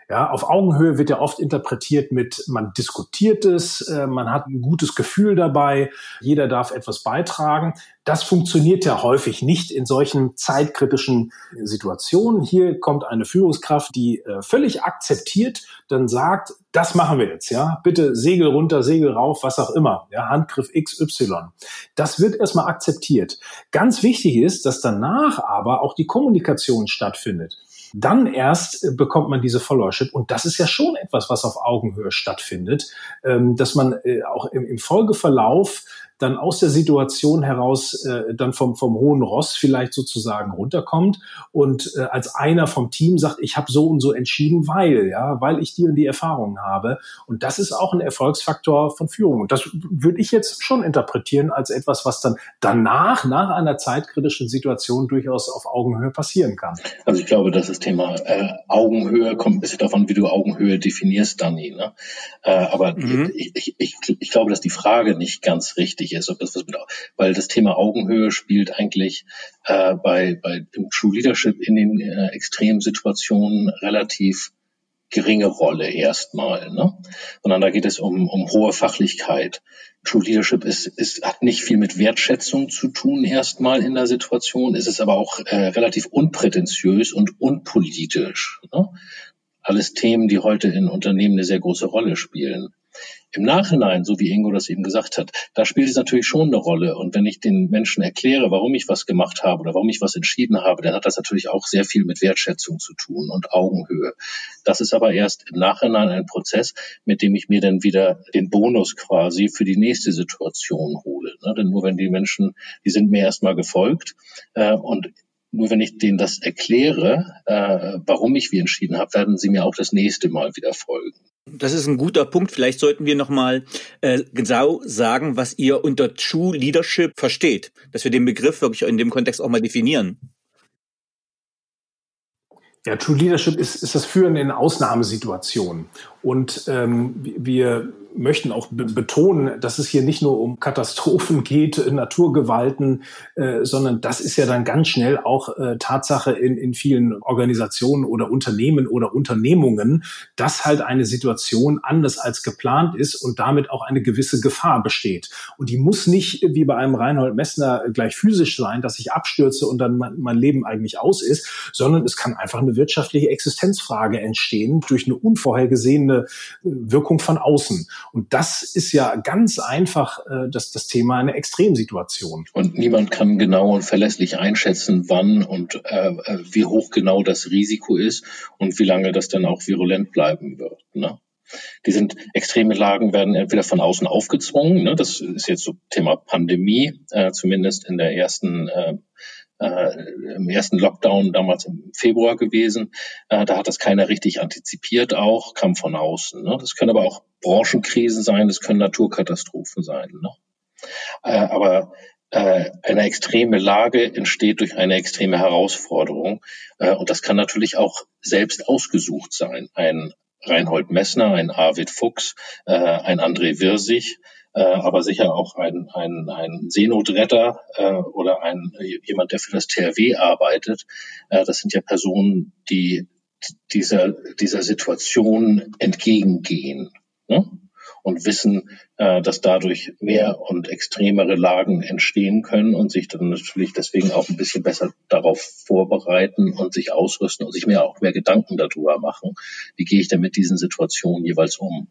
Ja, auf Augenhöhe wird ja oft interpretiert mit, man diskutiert es, äh, man hat ein gutes Gefühl dabei, jeder darf etwas beitragen. Das funktioniert ja häufig nicht in solchen zeitkritischen Situationen. Hier kommt eine Führungskraft, die äh, völlig akzeptiert, dann sagt, das machen wir jetzt, ja. Bitte Segel runter, Segel rauf, was auch immer. Ja, Handgriff XY. Das wird erstmal akzeptiert. Ganz wichtig ist, dass danach aber auch die Kommunikation stattfindet dann erst äh, bekommt man diese Followership. Und das ist ja schon etwas, was auf Augenhöhe stattfindet, ähm, dass man äh, auch im, Folgeverlauf dann aus der Situation heraus äh, dann vom, vom hohen Ross vielleicht sozusagen runterkommt und äh, als einer vom Team sagt, ich habe so und so entschieden, weil, ja, weil ich die und die Erfahrungen habe. Und das ist auch ein Erfolgsfaktor von Führung. Und das würde ich jetzt schon interpretieren als etwas, was dann danach, nach einer zeitkritischen Situation durchaus auf Augenhöhe passieren kann. Also ich glaube, dass das Thema äh, Augenhöhe kommt ein bisschen davon, wie du Augenhöhe definierst, Dani. Ne? Äh, aber mhm. ich, ich, ich, ich glaube, dass die Frage nicht ganz richtig ist, ob das was mit, weil das Thema Augenhöhe spielt eigentlich äh, bei, bei True Leadership in den äh, extremen Situationen relativ geringe Rolle erstmal, ne? sondern da geht es um, um hohe Fachlichkeit. True Leadership ist, ist, hat nicht viel mit Wertschätzung zu tun erstmal in der Situation, ist es aber auch äh, relativ unprätentiös und unpolitisch. Ne? Alles Themen, die heute in Unternehmen eine sehr große Rolle spielen. Im Nachhinein, so wie Ingo das eben gesagt hat, da spielt es natürlich schon eine Rolle. Und wenn ich den Menschen erkläre, warum ich was gemacht habe oder warum ich was entschieden habe, dann hat das natürlich auch sehr viel mit Wertschätzung zu tun und Augenhöhe. Das ist aber erst im Nachhinein ein Prozess, mit dem ich mir dann wieder den Bonus quasi für die nächste Situation hole. Ne? Denn nur wenn die Menschen, die sind mir erstmal gefolgt äh, und nur wenn ich denen das erkläre, äh, warum ich wie entschieden habe, werden sie mir auch das nächste Mal wieder folgen. Das ist ein guter Punkt. Vielleicht sollten wir noch mal äh, genau sagen, was ihr unter True Leadership versteht, dass wir den Begriff wirklich in dem Kontext auch mal definieren. Ja, True Leadership ist, ist das Führen in Ausnahmesituationen. Und ähm, wir möchten auch betonen, dass es hier nicht nur um Katastrophen [laughs] geht, Naturgewalten, äh, sondern das ist ja dann ganz schnell auch äh, Tatsache in, in vielen Organisationen oder Unternehmen oder Unternehmungen, dass halt eine Situation anders als geplant ist und damit auch eine gewisse Gefahr besteht. Und die muss nicht wie bei einem Reinhold Messner gleich physisch sein, dass ich abstürze und dann mein, mein Leben eigentlich aus ist, sondern es kann einfach eine wirtschaftliche Existenzfrage entstehen durch eine unvorhergesehene Wirkung von außen. Und das ist ja ganz einfach äh, das, das Thema eine Extremsituation. Und niemand kann genau und verlässlich einschätzen, wann und äh, äh, wie hoch genau das Risiko ist und wie lange das dann auch virulent bleiben wird. Ne? Die sind extreme Lagen werden entweder von außen aufgezwungen, ne, das ist jetzt so Thema Pandemie, äh, zumindest in der ersten äh, äh, im ersten Lockdown damals im Februar gewesen. Äh, da hat das keiner richtig antizipiert auch, kam von außen. Ne? Das können aber auch Branchenkrisen sein, das können Naturkatastrophen sein. Ne? Äh, aber äh, eine extreme Lage entsteht durch eine extreme Herausforderung. Äh, und das kann natürlich auch selbst ausgesucht sein. Ein Reinhold Messner, ein Arvid Fuchs, äh, ein André Wirsig, äh, aber sicher auch ein, ein, ein Seenotretter äh, oder ein, jemand, der für das THW arbeitet. Äh, das sind ja Personen, die dieser, dieser Situation entgegengehen. Ne? und wissen, äh, dass dadurch mehr und extremere Lagen entstehen können und sich dann natürlich deswegen auch ein bisschen besser darauf vorbereiten und sich ausrüsten und sich mehr auch mehr Gedanken darüber machen, wie gehe ich denn mit diesen Situationen jeweils um.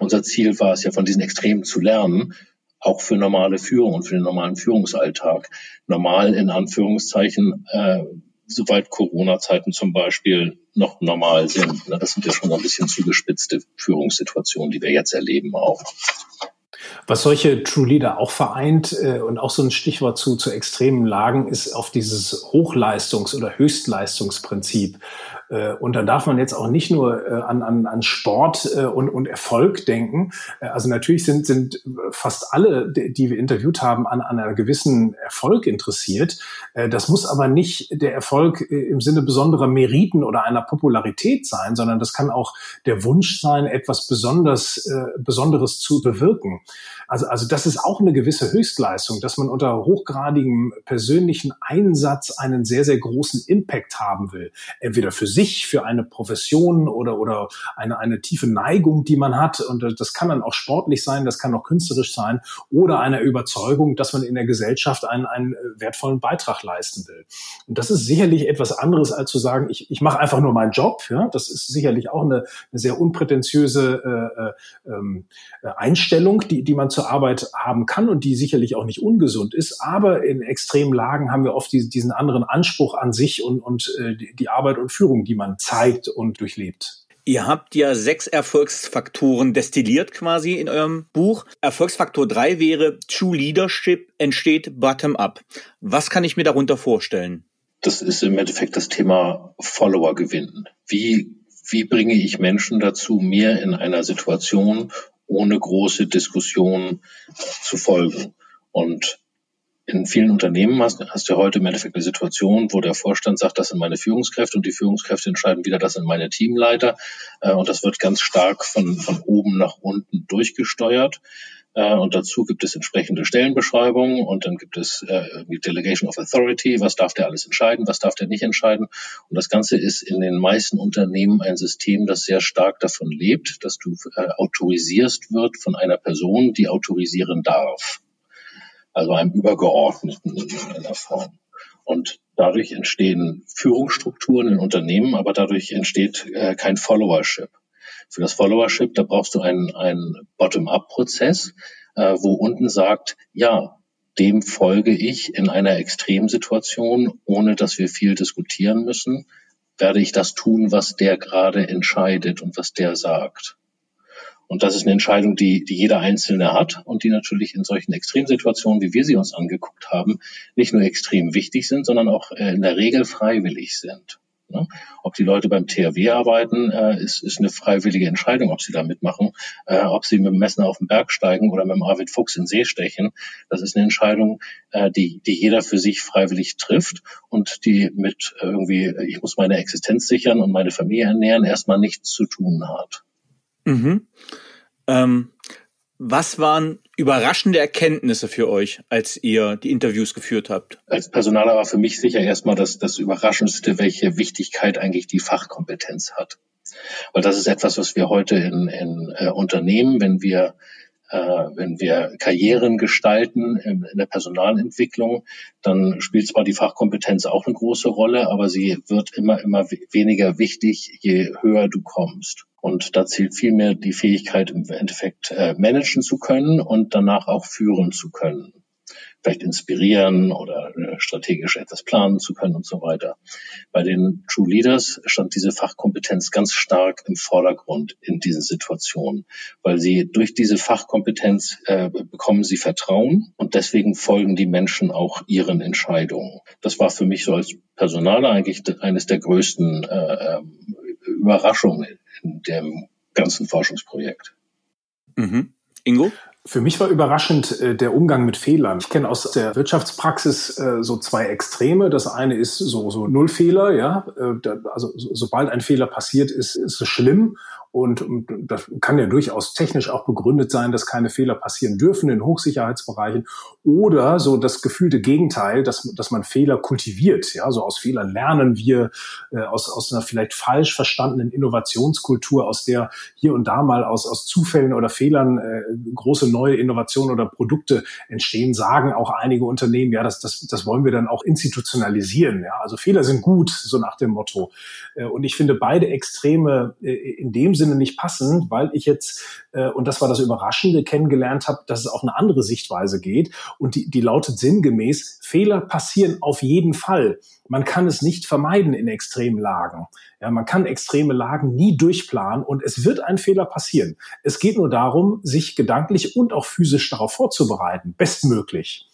Unser Ziel war es ja, von diesen Extremen zu lernen, auch für normale Führung und für den normalen Führungsalltag. Normal in Anführungszeichen, äh, soweit Corona-Zeiten zum Beispiel noch normal sind. Das sind ja schon ein bisschen zugespitzte Führungssituationen, die wir jetzt erleben auch. Was solche True Leader auch vereint äh, und auch so ein Stichwort zu, zu extremen Lagen ist auf dieses Hochleistungs- oder Höchstleistungsprinzip. Äh, und da darf man jetzt auch nicht nur äh, an, an, an Sport äh, und, und Erfolg denken. Also natürlich sind, sind fast alle, die wir interviewt haben, an, an einer gewissen Erfolg interessiert. Das muss aber nicht der Erfolg im Sinne besonderer Meriten oder einer Popularität sein, sondern das kann auch der Wunsch sein, etwas besonders, Besonderes zu bewirken. Also, also das ist auch eine gewisse Höchstleistung, dass man unter hochgradigem persönlichen Einsatz einen sehr, sehr großen Impact haben will. Entweder für sich, für eine Profession oder, oder eine, eine tiefe Neigung, die man hat. Und das kann dann auch sportlich sein, das kann auch künstlerisch sein oder eine Überzeugung, dass man in der Gesellschaft einen, einen wertvollen Beitrag leisten will. Und das ist sicherlich etwas anderes, als zu sagen, ich, ich mache einfach nur meinen Job. Ja? Das ist sicherlich auch eine, eine sehr unprätentiöse äh, äh, ähm, Einstellung, die, die man zur Arbeit haben kann und die sicherlich auch nicht ungesund ist. Aber in extremen Lagen haben wir oft die, diesen anderen Anspruch an sich und, und äh, die Arbeit und Führung, die man zeigt und durchlebt. Ihr habt ja sechs Erfolgsfaktoren destilliert quasi in eurem Buch. Erfolgsfaktor drei wäre True Leadership entsteht bottom-up. Was kann ich mir darunter vorstellen? Das ist im Endeffekt das Thema Follower gewinnen. Wie, wie bringe ich Menschen dazu, mir in einer Situation ohne große Diskussion zu folgen? Und in vielen Unternehmen hast, hast du heute im Endeffekt eine Situation, wo der Vorstand sagt, das sind meine Führungskräfte und die Führungskräfte entscheiden wieder, das sind meine Teamleiter. Äh, und das wird ganz stark von, von oben nach unten durchgesteuert. Äh, und dazu gibt es entsprechende Stellenbeschreibungen und dann gibt es äh, Delegation of Authority. Was darf der alles entscheiden? Was darf der nicht entscheiden? Und das Ganze ist in den meisten Unternehmen ein System, das sehr stark davon lebt, dass du äh, autorisierst wird von einer Person, die autorisieren darf also einem Übergeordneten in einer Form. Und dadurch entstehen Führungsstrukturen in Unternehmen, aber dadurch entsteht äh, kein Followership. Für das Followership, da brauchst du einen, einen Bottom-up-Prozess, äh, wo unten sagt, ja, dem folge ich in einer Extremsituation, ohne dass wir viel diskutieren müssen, werde ich das tun, was der gerade entscheidet und was der sagt. Und das ist eine Entscheidung, die, die jeder Einzelne hat und die natürlich in solchen Extremsituationen, wie wir sie uns angeguckt haben, nicht nur extrem wichtig sind, sondern auch äh, in der Regel freiwillig sind. Ne? Ob die Leute beim THW arbeiten, äh, ist, ist eine freiwillige Entscheidung, ob sie da mitmachen. Äh, ob sie mit dem Messner auf den Berg steigen oder mit dem Arvid Fuchs in See stechen, das ist eine Entscheidung, die, die jeder für sich freiwillig trifft und die mit irgendwie, ich muss meine Existenz sichern und meine Familie ernähren, erstmal nichts zu tun hat. Mhm. Ähm, was waren überraschende Erkenntnisse für euch, als ihr die Interviews geführt habt? Als Personaler war für mich sicher erstmal das, das Überraschendste, welche Wichtigkeit eigentlich die Fachkompetenz hat. Weil das ist etwas, was wir heute in, in äh, Unternehmen, wenn wir äh, wenn wir Karrieren gestalten in, in der Personalentwicklung, dann spielt zwar die Fachkompetenz auch eine große Rolle, aber sie wird immer, immer weniger wichtig, je höher du kommst. Und da zählt vielmehr die Fähigkeit, im Endeffekt äh, managen zu können und danach auch führen zu können vielleicht inspirieren oder äh, strategisch etwas planen zu können und so weiter. Bei den True Leaders stand diese Fachkompetenz ganz stark im Vordergrund in diesen Situationen, weil sie durch diese Fachkompetenz äh, bekommen sie Vertrauen und deswegen folgen die Menschen auch ihren Entscheidungen. Das war für mich so als Personaler eigentlich eines der größten äh, Überraschungen in dem ganzen Forschungsprojekt. Mhm. Ingo? Für mich war überraschend äh, der Umgang mit Fehlern. Ich kenne aus der Wirtschaftspraxis äh, so zwei Extreme. Das eine ist so, so Nullfehler, ja. Äh, da, also so, sobald ein Fehler passiert ist, ist es schlimm. Und, und das kann ja durchaus technisch auch begründet sein, dass keine Fehler passieren dürfen in Hochsicherheitsbereichen. Oder so das gefühlte Gegenteil, dass, dass man Fehler kultiviert. Ja, so aus Fehlern lernen wir, äh, aus, aus einer vielleicht falsch verstandenen Innovationskultur, aus der hier und da mal aus, aus Zufällen oder Fehlern äh, große neue Innovationen oder Produkte entstehen, sagen auch einige Unternehmen, ja, das, das, das wollen wir dann auch institutionalisieren. Ja, also Fehler sind gut, so nach dem Motto. Äh, und ich finde beide Extreme äh, in dem Sinne nicht passen, weil ich jetzt, äh, und das war das Überraschende, kennengelernt habe, dass es auch eine andere Sichtweise geht. Und die, die lautet sinngemäß, Fehler passieren auf jeden Fall. Man kann es nicht vermeiden in extremen Lagen. Ja, man kann extreme Lagen nie durchplanen und es wird ein Fehler passieren. Es geht nur darum, sich gedanklich und auch physisch darauf vorzubereiten, bestmöglich.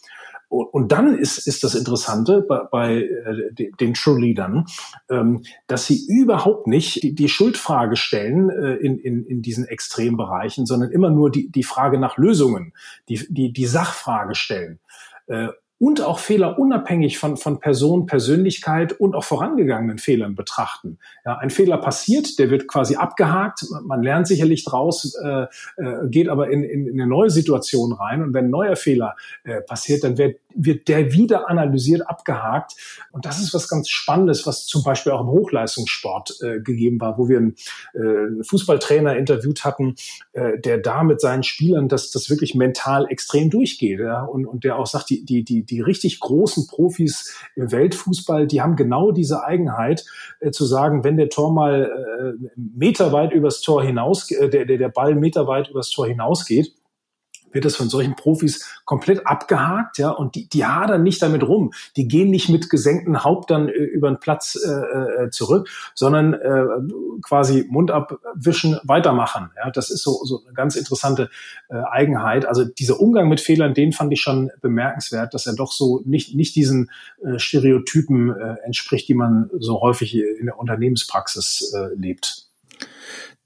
Und dann ist, ist das Interessante bei, bei äh, den True Leadern, ähm, dass sie überhaupt nicht die, die Schuldfrage stellen äh, in, in, in diesen Extrembereichen, sondern immer nur die, die Frage nach Lösungen, die, die, die Sachfrage stellen. Äh, und auch Fehler unabhängig von, von Person, Persönlichkeit und auch vorangegangenen Fehlern betrachten. Ja, ein Fehler passiert, der wird quasi abgehakt, man lernt sicherlich draus, äh, äh, geht aber in, in, in eine neue Situation rein und wenn ein neuer Fehler äh, passiert, dann wird, wird der wieder analysiert, abgehakt. Und das ist was ganz Spannendes, was zum Beispiel auch im Hochleistungssport äh, gegeben war, wo wir einen, äh, Fußballtrainer interviewt hatten, äh, der da mit seinen Spielern das, das wirklich mental extrem durchgeht ja, und, und der auch sagt, die, die, die die, richtig großen Profis im Weltfußball, die haben genau diese Eigenheit äh, zu sagen, wenn der Tor mal äh, meterweit übers Tor hinaus, äh, der, der, der Ball meterweit übers Tor hinausgeht, wird das von solchen Profis komplett abgehakt, ja, und die, die hadern nicht damit rum. Die gehen nicht mit gesenkten Haupt dann äh, über den Platz äh, äh, zurück, sondern äh, quasi Mund abwischen, weitermachen. Ja, das ist so, so eine ganz interessante äh, Eigenheit. Also dieser Umgang mit Fehlern, den fand ich schon bemerkenswert, dass er doch so nicht, nicht diesen äh, Stereotypen äh, entspricht, die man so häufig in der Unternehmenspraxis äh, lebt.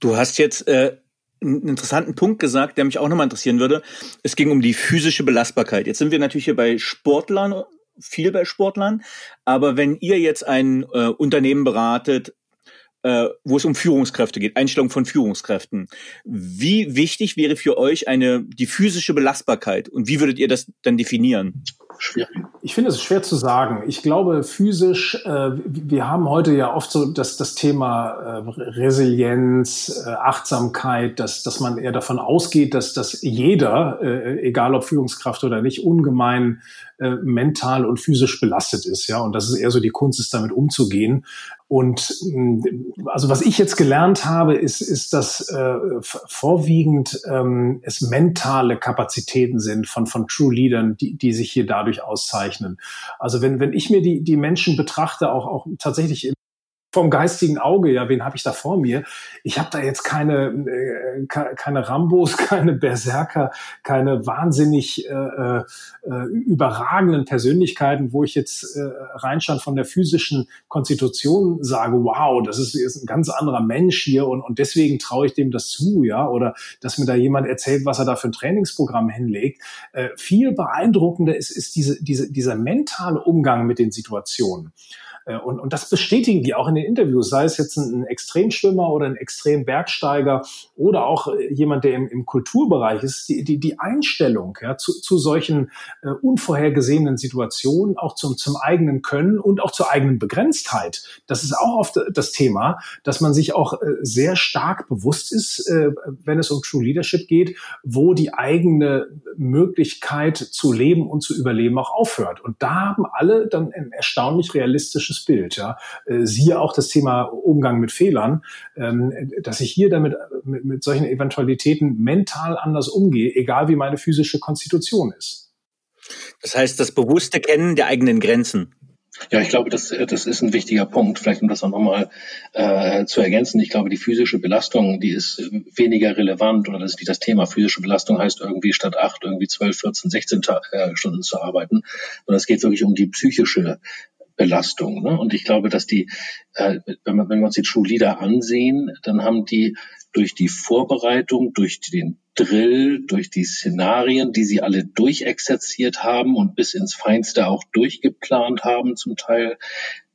Du hast jetzt äh, einen interessanten Punkt gesagt, der mich auch nochmal interessieren würde. Es ging um die physische Belastbarkeit. Jetzt sind wir natürlich hier bei Sportlern, viel bei Sportlern, aber wenn ihr jetzt ein äh, Unternehmen beratet, äh, wo es um Führungskräfte geht, Einstellung von Führungskräften. Wie wichtig wäre für euch eine die physische Belastbarkeit und wie würdet ihr das dann definieren? Schwierig. Ich finde es schwer zu sagen. Ich glaube, physisch, äh, wir haben heute ja oft so das, das Thema äh, Resilienz, äh, Achtsamkeit, dass, dass man eher davon ausgeht, dass, dass jeder, äh, egal ob Führungskraft oder nicht, ungemein äh, mental und physisch belastet ist, ja, und dass es eher so die Kunst ist, damit umzugehen. Und also was ich jetzt gelernt habe, ist, ist, dass äh, vorwiegend ähm, es mentale Kapazitäten sind von, von True Leadern, die, die sich hier dadurch auszeichnen. Also wenn, wenn ich mir die, die Menschen betrachte, auch, auch tatsächlich vom geistigen Auge, ja, wen habe ich da vor mir? Ich habe da jetzt keine, äh, keine Rambos, [laughs] keine Berserker, keine wahnsinnig äh, äh, überragenden Persönlichkeiten, wo ich jetzt äh, reinstand von der physischen Konstitution sage, wow, das ist, ist ein ganz anderer Mensch hier und, und deswegen traue ich dem das zu, ja, oder dass mir da jemand erzählt, was er da für ein Trainingsprogramm hinlegt. Äh, viel beeindruckender ist, ist diese, diese, dieser mentale Umgang mit den Situationen. Äh, und, und das bestätigen die auch in den Interviews, sei es jetzt ein, ein Extremschwimmer oder ein Extrembergsteiger oder auch äh, jemand, der im, im Kulturbereich ist, die, die, die Einstellung ja, zu, zu solchen äh, unvorhergesehenen Situationen, auch zum, zum eigenen Können und auch zur eigenen Begrenztheit. Das ist auch oft das Thema, dass man sich auch äh, sehr stark bewusst ist, äh, wenn es um True Leadership geht, wo die eigene Möglichkeit zu leben und zu überleben auch aufhört. Und da haben alle dann ein erstaunlich realistisches falsches Bild. Ja. Äh, siehe auch das Thema Umgang mit Fehlern, ähm, dass ich hier damit mit, mit solchen Eventualitäten mental anders umgehe, egal wie meine physische Konstitution ist. Das heißt, das bewusste Kennen der eigenen Grenzen. Ja, ich glaube, das, das ist ein wichtiger Punkt. Vielleicht um das auch nochmal äh, zu ergänzen. Ich glaube, die physische Belastung, die ist weniger relevant oder das ist nicht das Thema. Physische Belastung heißt irgendwie statt acht, irgendwie zwölf, 14, 16 äh, Stunden zu arbeiten. Sondern es geht wirklich um die psychische Belastung. Ne? Und ich glaube, dass die, äh, wenn, man, wenn wir uns die True Leader ansehen, dann haben die durch die Vorbereitung, durch den Drill, durch die Szenarien, die sie alle durchexerziert haben und bis ins Feinste auch durchgeplant haben zum Teil,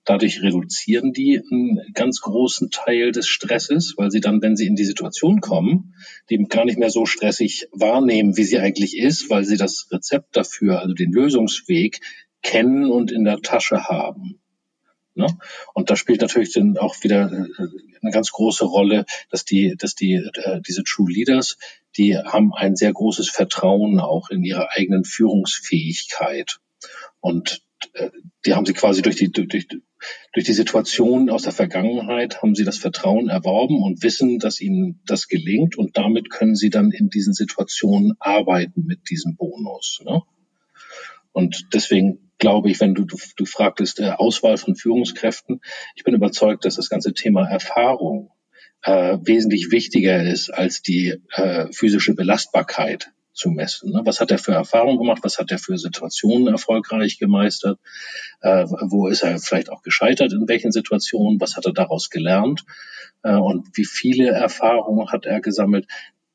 Dadurch reduzieren die einen ganz großen Teil des Stresses, weil sie dann, wenn sie in die Situation kommen, die gar nicht mehr so stressig wahrnehmen, wie sie eigentlich ist, weil sie das Rezept dafür, also den Lösungsweg, kennen und in der Tasche haben. Ne? Und da spielt natürlich dann auch wieder äh, eine ganz große Rolle, dass die, dass die, äh, diese True Leaders, die haben ein sehr großes Vertrauen auch in ihre eigenen Führungsfähigkeit. Und äh, die haben sie quasi durch die, durch, durch die Situation aus der Vergangenheit haben sie das Vertrauen erworben und wissen, dass ihnen das gelingt und damit können sie dann in diesen Situationen arbeiten mit diesem Bonus. Ne? Und deswegen glaube ich, wenn du, du, du fragtest, äh, Auswahl von Führungskräften, ich bin überzeugt, dass das ganze Thema Erfahrung äh, wesentlich wichtiger ist als die äh, physische Belastbarkeit zu messen. Ne? Was hat er für Erfahrungen gemacht? Was hat er für Situationen erfolgreich gemeistert? Äh, wo ist er vielleicht auch gescheitert? In welchen Situationen? Was hat er daraus gelernt? Äh, und wie viele Erfahrungen hat er gesammelt?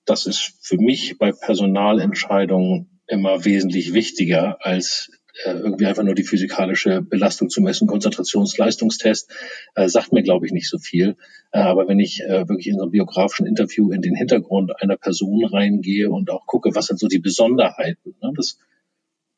Das ist für mich bei Personalentscheidungen immer wesentlich wichtiger als äh, irgendwie einfach nur die physikalische Belastung zu messen. Konzentrationsleistungstest äh, sagt mir, glaube ich, nicht so viel. Äh, aber wenn ich äh, wirklich in so einem biografischen Interview in den Hintergrund einer Person reingehe und auch gucke, was sind so die Besonderheiten, ne? das,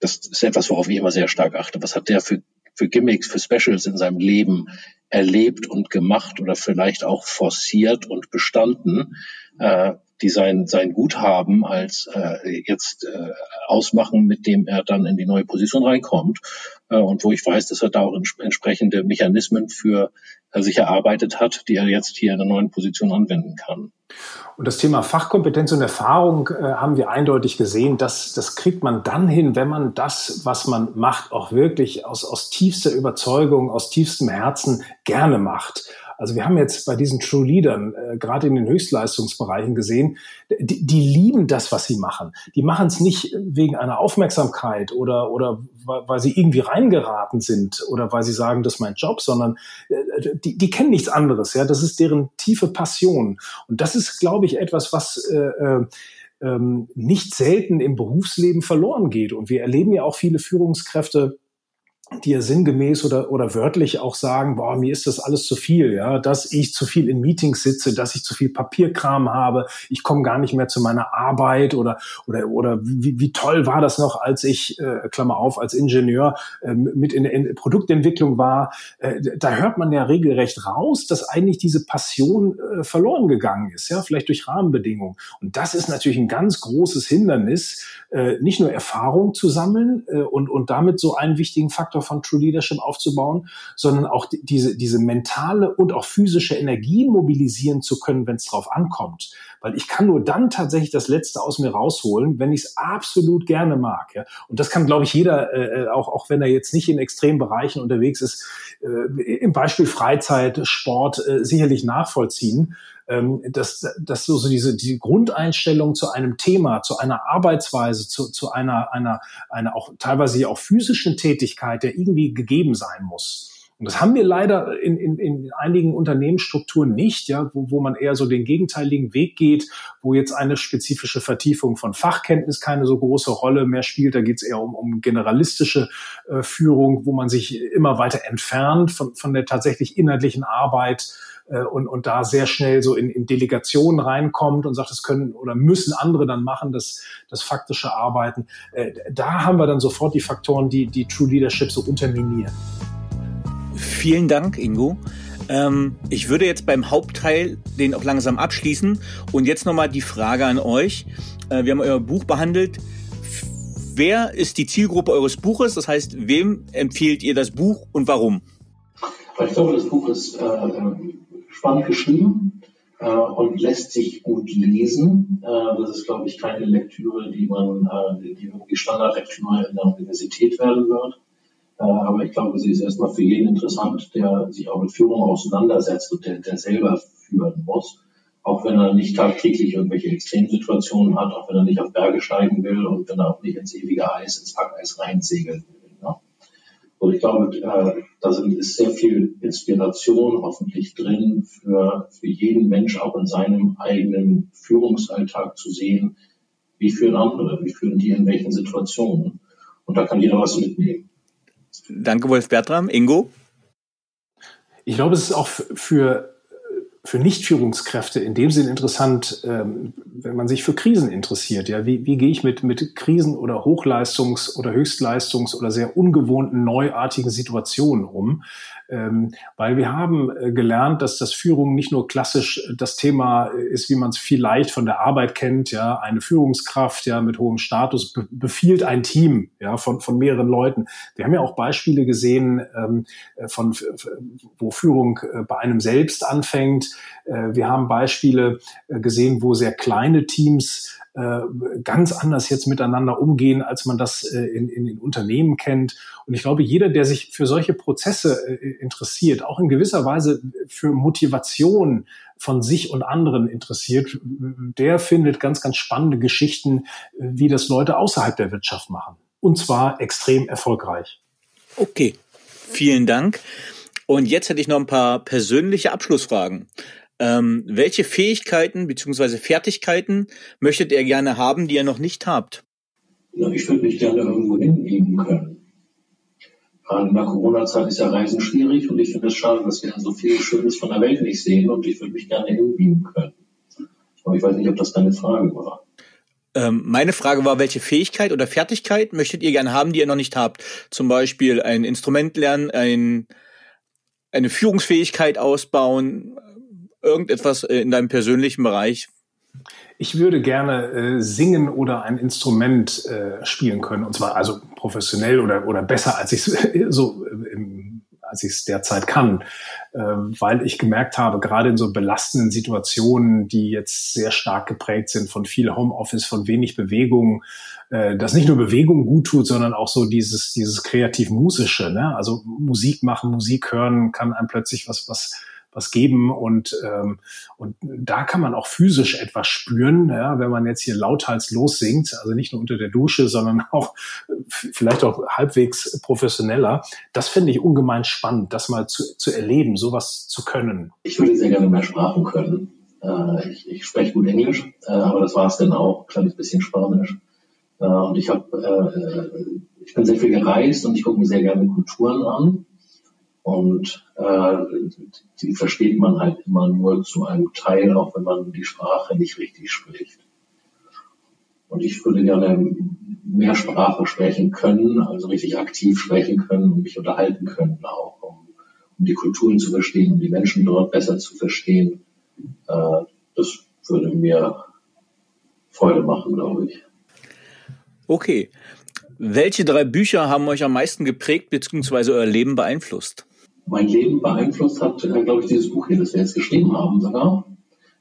das ist etwas, worauf ich immer sehr stark achte. Was hat der für, für Gimmicks, für Specials in seinem Leben erlebt und gemacht oder vielleicht auch forciert und bestanden? Äh, die sein, sein Guthaben als äh, jetzt äh, ausmachen, mit dem er dann in die neue Position reinkommt äh, und wo ich weiß, dass er da auch entsprechende Mechanismen für äh, sich erarbeitet hat, die er jetzt hier in der neuen Position anwenden kann. Und das Thema Fachkompetenz und Erfahrung äh, haben wir eindeutig gesehen, dass das kriegt man dann hin, wenn man das, was man macht, auch wirklich aus, aus tiefster Überzeugung, aus tiefstem Herzen gerne macht. Also wir haben jetzt bei diesen True Leadern, äh, gerade in den Höchstleistungsbereichen gesehen, die, die lieben das, was sie machen. Die machen es nicht wegen einer Aufmerksamkeit oder, oder weil sie irgendwie reingeraten sind oder weil sie sagen, das ist mein Job, sondern äh, die, die kennen nichts anderes. Ja, das ist deren tiefe Passion. Und das ist, glaube ich, etwas, was äh, äh, ähm, nicht selten im Berufsleben verloren geht. Und wir erleben ja auch viele Führungskräfte, die ja sinngemäß oder, oder wörtlich auch sagen, boah, mir ist das alles zu viel, ja, dass ich zu viel in Meetings sitze, dass ich zu viel Papierkram habe, ich komme gar nicht mehr zu meiner Arbeit oder, oder, oder wie, wie toll war das noch, als ich, äh, Klammer auf, als Ingenieur äh, mit in der Produktentwicklung war. Äh, da hört man ja regelrecht raus, dass eigentlich diese Passion äh, verloren gegangen ist, ja, vielleicht durch Rahmenbedingungen. Und das ist natürlich ein ganz großes Hindernis, äh, nicht nur Erfahrung zu sammeln äh, und, und damit so einen wichtigen Faktor Faktor von True Leadership aufzubauen, sondern auch diese, diese mentale und auch physische Energie mobilisieren zu können, wenn es drauf ankommt. Weil ich kann nur dann tatsächlich das Letzte aus mir rausholen, wenn ich es absolut gerne mag. Ja? Und das kann, glaube ich, jeder, äh, auch, auch wenn er jetzt nicht in extremen Bereichen unterwegs ist, äh, im Beispiel Freizeit, Sport äh, sicherlich nachvollziehen ähm, dass, dass so, so diese die Grundeinstellung zu einem Thema, zu einer Arbeitsweise, zu, zu einer, einer, einer auch teilweise auch physischen Tätigkeit, der irgendwie gegeben sein muss. Und das haben wir leider in, in, in einigen Unternehmensstrukturen nicht, ja, wo, wo man eher so den gegenteiligen Weg geht, wo jetzt eine spezifische Vertiefung von Fachkenntnis keine so große Rolle mehr spielt. Da geht es eher um, um generalistische äh, Führung, wo man sich immer weiter entfernt von, von der tatsächlich inhaltlichen Arbeit äh, und, und da sehr schnell so in, in Delegationen reinkommt und sagt, das können oder müssen andere dann machen, das, das faktische Arbeiten. Äh, da haben wir dann sofort die Faktoren, die, die True Leadership so unterminieren. Vielen Dank, Ingo. Ähm, ich würde jetzt beim Hauptteil den auch langsam abschließen. Und jetzt nochmal die Frage an euch. Äh, wir haben euer Buch behandelt. Wer ist die Zielgruppe eures Buches? Das heißt, wem empfiehlt ihr das Buch und warum? Ich glaube, das Buch ist äh, spannend geschrieben äh, und lässt sich gut lesen. Äh, das ist, glaube ich, keine Lektüre, die man, äh, die irgendwie Standardlektüre in der Universität werden wird. Äh, aber ich glaube, sie ist erstmal für jeden interessant, der sich auch mit Führung auseinandersetzt und der, der selber führen muss. Auch wenn er nicht tagtäglich irgendwelche Extremsituationen hat, auch wenn er nicht auf Berge steigen will und wenn er auch nicht ins ewige Eis, ins Packeis reinsegeln will. Und ich glaube, äh, da sind, ist sehr viel Inspiration hoffentlich drin für, für jeden Mensch auch in seinem eigenen Führungsalltag zu sehen, wie führen andere, wie führen die in welchen Situationen. Und da kann jeder was mitnehmen. Danke, Wolf Bertram. Ingo? Ich glaube, es ist auch für für Nichtführungskräfte in dem Sinn interessant, ähm, wenn man sich für Krisen interessiert. Ja, wie, wie gehe ich mit, mit Krisen oder Hochleistungs- oder Höchstleistungs- oder sehr ungewohnten, neuartigen Situationen um? Ähm, weil wir haben äh, gelernt, dass das Führung nicht nur klassisch äh, das Thema ist, wie man es vielleicht von der Arbeit kennt. Ja, eine Führungskraft ja mit hohem Status be befiehlt ein Team ja von von mehreren Leuten. Wir haben ja auch Beispiele gesehen ähm, äh, von wo Führung bei einem selbst anfängt. wir haben Beispiele gesehen, wo sehr kleine Teams äh, ganz anders jetzt miteinander umgehen, als man das äh, in, in den Unternehmen kennt. Und ich glaube, jeder, der sich für solche Prozesse äh, interessiert, auch in gewisser Weise für Motivation von sich und anderen interessiert, der findet ganz, ganz spannende Geschichten, wie das Leute außerhalb der Wirtschaft machen. Und zwar extrem erfolgreich. Okay, vielen Dank. Und jetzt hätte ich noch ein paar persönliche Abschlussfragen. Ähm, welche Fähigkeiten bzw. Fertigkeiten möchtet ihr gerne haben, die ihr noch nicht habt? Ja, ich würde mich gerne irgendwo hingeben können. In der Corona-Zeit ist ja Reisen schwierig und ich finde es schade, dass wir so viel Schönes von der Welt nicht sehen und ich würde mich gerne hinbiegen können. Aber ich weiß nicht, ob das deine Frage war. Ähm, meine Frage war, welche Fähigkeit oder Fertigkeit möchtet ihr gerne haben, die ihr noch nicht habt? Zum Beispiel ein Instrument lernen, ein, eine Führungsfähigkeit ausbauen, irgendetwas äh, in deinem persönlichen Bereich? Ich würde gerne äh, singen oder ein Instrument äh, spielen können, und zwar also professionell oder, oder besser, als ich so im, als ich es derzeit kann, äh, weil ich gemerkt habe, gerade in so belastenden Situationen, die jetzt sehr stark geprägt sind von viel Homeoffice, von wenig Bewegung, äh, dass nicht nur Bewegung gut tut, sondern auch so dieses, dieses kreativ-musische, ne? also Musik machen, Musik hören, kann einem plötzlich was, was was geben und ähm, und da kann man auch physisch etwas spüren, ja, wenn man jetzt hier lauthals lossingt, also nicht nur unter der Dusche, sondern [laughs] auch vielleicht auch halbwegs professioneller. Das finde ich ungemein spannend, das mal zu, zu erleben, sowas zu können. Ich würde sehr gerne mehr Sprachen können. Äh, ich, ich spreche gut Englisch, äh, aber das war es dann auch, ein kleines bisschen Spanisch. Äh, und ich habe, ich bin sehr viel gereist und ich gucke mir sehr gerne Kulturen an. Und äh, die versteht man halt immer nur zu einem Teil, auch wenn man die Sprache nicht richtig spricht. Und ich würde gerne mehr Sprache sprechen können, also richtig aktiv sprechen können und mich unterhalten können auch, um, um die Kulturen zu verstehen, um die Menschen dort besser zu verstehen. Äh, das würde mir Freude machen, glaube ich. Okay. Welche drei Bücher haben euch am meisten geprägt bzw. euer Leben beeinflusst? Mein Leben beeinflusst hat, äh, glaube ich, dieses Buch hier, das wir jetzt geschrieben haben sogar.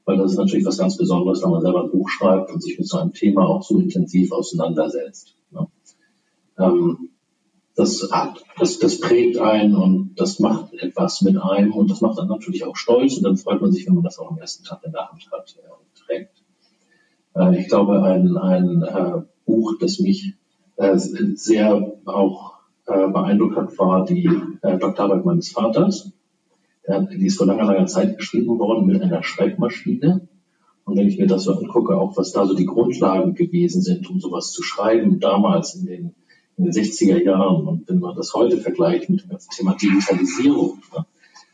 Weil das ist natürlich was ganz Besonderes, wenn man selber ein Buch schreibt und sich mit so einem Thema auch so intensiv auseinandersetzt. Ne? Ähm, das, das, das prägt einen und das macht etwas mit einem und das macht dann natürlich auch stolz und dann freut man sich, wenn man das auch am ersten Tag in der Hand hat und trägt. Äh, ich glaube, ein, ein äh, Buch, das mich sehr auch äh, beeindruckt hat, war die äh, Doktorarbeit meines Vaters. Der, die ist vor langer, langer Zeit geschrieben worden mit einer Schreibmaschine. Und wenn ich mir das so angucke, auch was da so die Grundlagen gewesen sind, um sowas zu schreiben, damals in den, in den 60er Jahren, und wenn man das heute vergleicht mit dem Thema Digitalisierung, ne,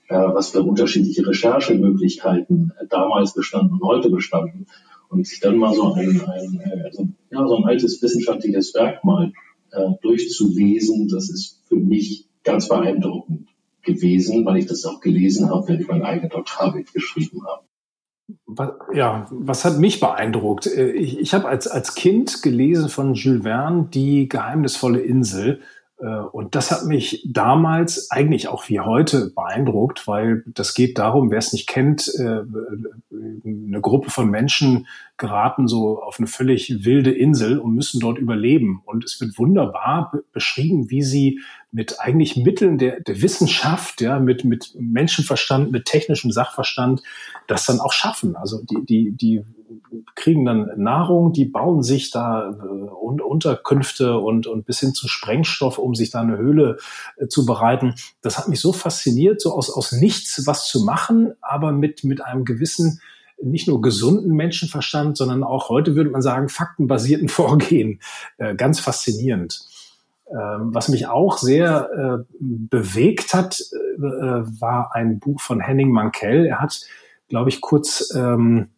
äh, was für unterschiedliche Recherchemöglichkeiten äh, damals bestanden und heute bestanden, und sich dann mal so ein, ein, also, ja, so ein altes wissenschaftliches Werk mal äh, durchzulesen, das ist für mich ganz beeindruckend gewesen, weil ich das auch gelesen habe, wenn ich mein eigenes Doktorarbeit geschrieben habe. Ja, was hat mich beeindruckt? Äh, ich, ich habe als, als Kind gelesen von Jules Verne die geheimnisvolle Insel äh, und das hat mich damals eigentlich auch wie heute beeindruckt, weil das geht darum, wer es nicht kennt, eine Gruppe von Menschen geraten so auf eine völlig wilde Insel und müssen dort überleben. Und es wird wunderbar beschrieben, wie sie mit eigentlich Mitteln der, der Wissenschaft, ja, mit, mit Menschenverstand, mit technischem Sachverstand, das dann auch schaffen. Also die, die, die kriegen dann Nahrung, die bauen sich da äh, Unterkünfte und, und bis hin zu Sprengstoff, um sich da eine Höhle äh, zu bereiten. Das hat mich so fasziniert, so aus, aus nichts was zu machen, aber mit, mit einem gewissen nicht nur gesunden Menschenverstand, sondern auch heute würde man sagen faktenbasierten [laughs] Vorgehen. Äh, ganz faszinierend. Ähm, was mich auch sehr äh, bewegt hat, äh, war ein Buch von Henning Mankell. Er hat, glaube ich, kurz ähm,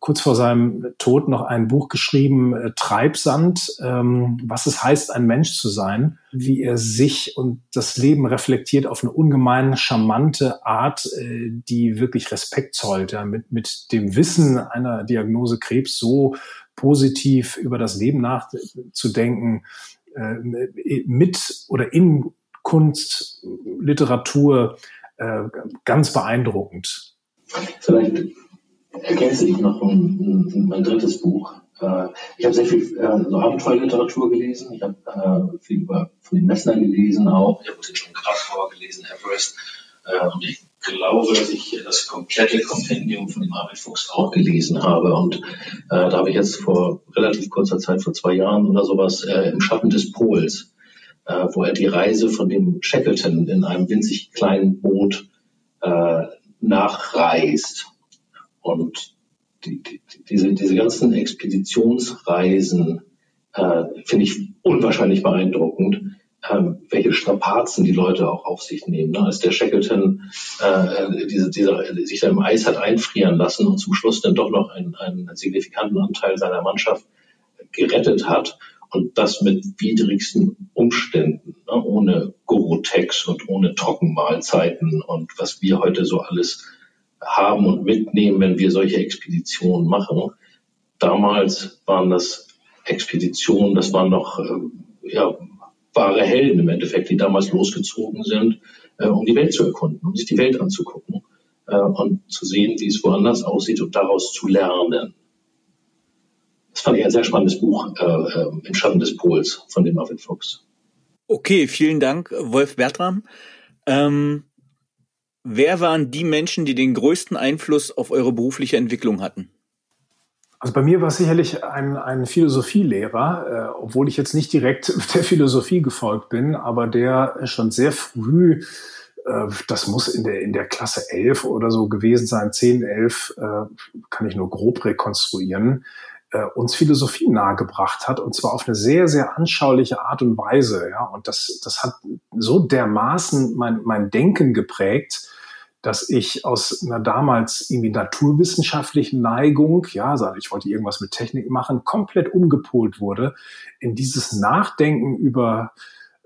kurz vor seinem Tod noch ein Buch geschrieben, äh, Treibsand, ähm, was es heißt, ein Mensch zu sein, wie er sich und das Leben reflektiert auf eine ungemein charmante Art, äh, die wirklich Respekt zollt, ja, mit, mit dem Wissen einer Diagnose Krebs so positiv über das Leben nachzudenken, äh, mit oder in Kunst, Literatur, äh, ganz beeindruckend. Vielleicht ergänze ich noch ein, ein, mein drittes Buch. Äh, ich habe sehr viel äh, so Abenteuerliteratur gelesen. Ich habe äh, viel über von den Messner gelesen auch. Ich habe den schon Krakauer gelesen, Everest. Äh, und ich glaube, dass ich das komplette Kompendium von dem Arvid Fuchs auch gelesen habe. Und äh, da habe ich jetzt vor relativ kurzer Zeit, vor zwei Jahren oder sowas, äh, im Schatten des Pols, wo er die Reise von dem Shackleton in einem winzig kleinen Boot nachreist. Und die, die, diese, diese ganzen Expeditionsreisen äh, finde ich unwahrscheinlich beeindruckend, ähm, welche Strapazen die Leute auch auf sich nehmen. Ne? Als der Shackleton äh, diese, dieser, sich da im Eis hat einfrieren lassen und zum Schluss dann doch noch einen, einen signifikanten Anteil seiner Mannschaft gerettet hat und das mit widrigsten Umständen, ne? ohne Gorotex und ohne Trockenmahlzeiten und was wir heute so alles haben und mitnehmen, wenn wir solche Expeditionen machen. Damals waren das Expeditionen, das waren noch äh, ja, wahre Helden im Endeffekt, die damals losgezogen sind, äh, um die Welt zu erkunden, um sich die Welt anzugucken äh, und zu sehen, wie es woanders aussieht und daraus zu lernen. Das fand ich ein sehr spannendes Buch, Im Schatten des Pols von dem Marvin Fuchs. Okay, vielen Dank, Wolf Bertram. Ähm, wer waren die Menschen, die den größten Einfluss auf eure berufliche Entwicklung hatten? Also bei mir war es sicherlich ein, ein Philosophielehrer, äh, obwohl ich jetzt nicht direkt [laughs] der Philosophie gefolgt bin, aber der schon sehr früh, äh, das muss in der, in der Klasse 11 oder so gewesen sein, 10, 11, äh, kann ich nur grob rekonstruieren, äh, uns Philosophie nahegebracht hat und zwar auf eine sehr, sehr anschauliche Art und Weise. Ja? Und das, das hat so dermaßen mein, mein Denken geprägt, dass ich aus einer damals irgendwie naturwissenschaftlichen Neigung, ja, ich wollte irgendwas mit Technik machen, komplett umgepolt wurde in dieses Nachdenken über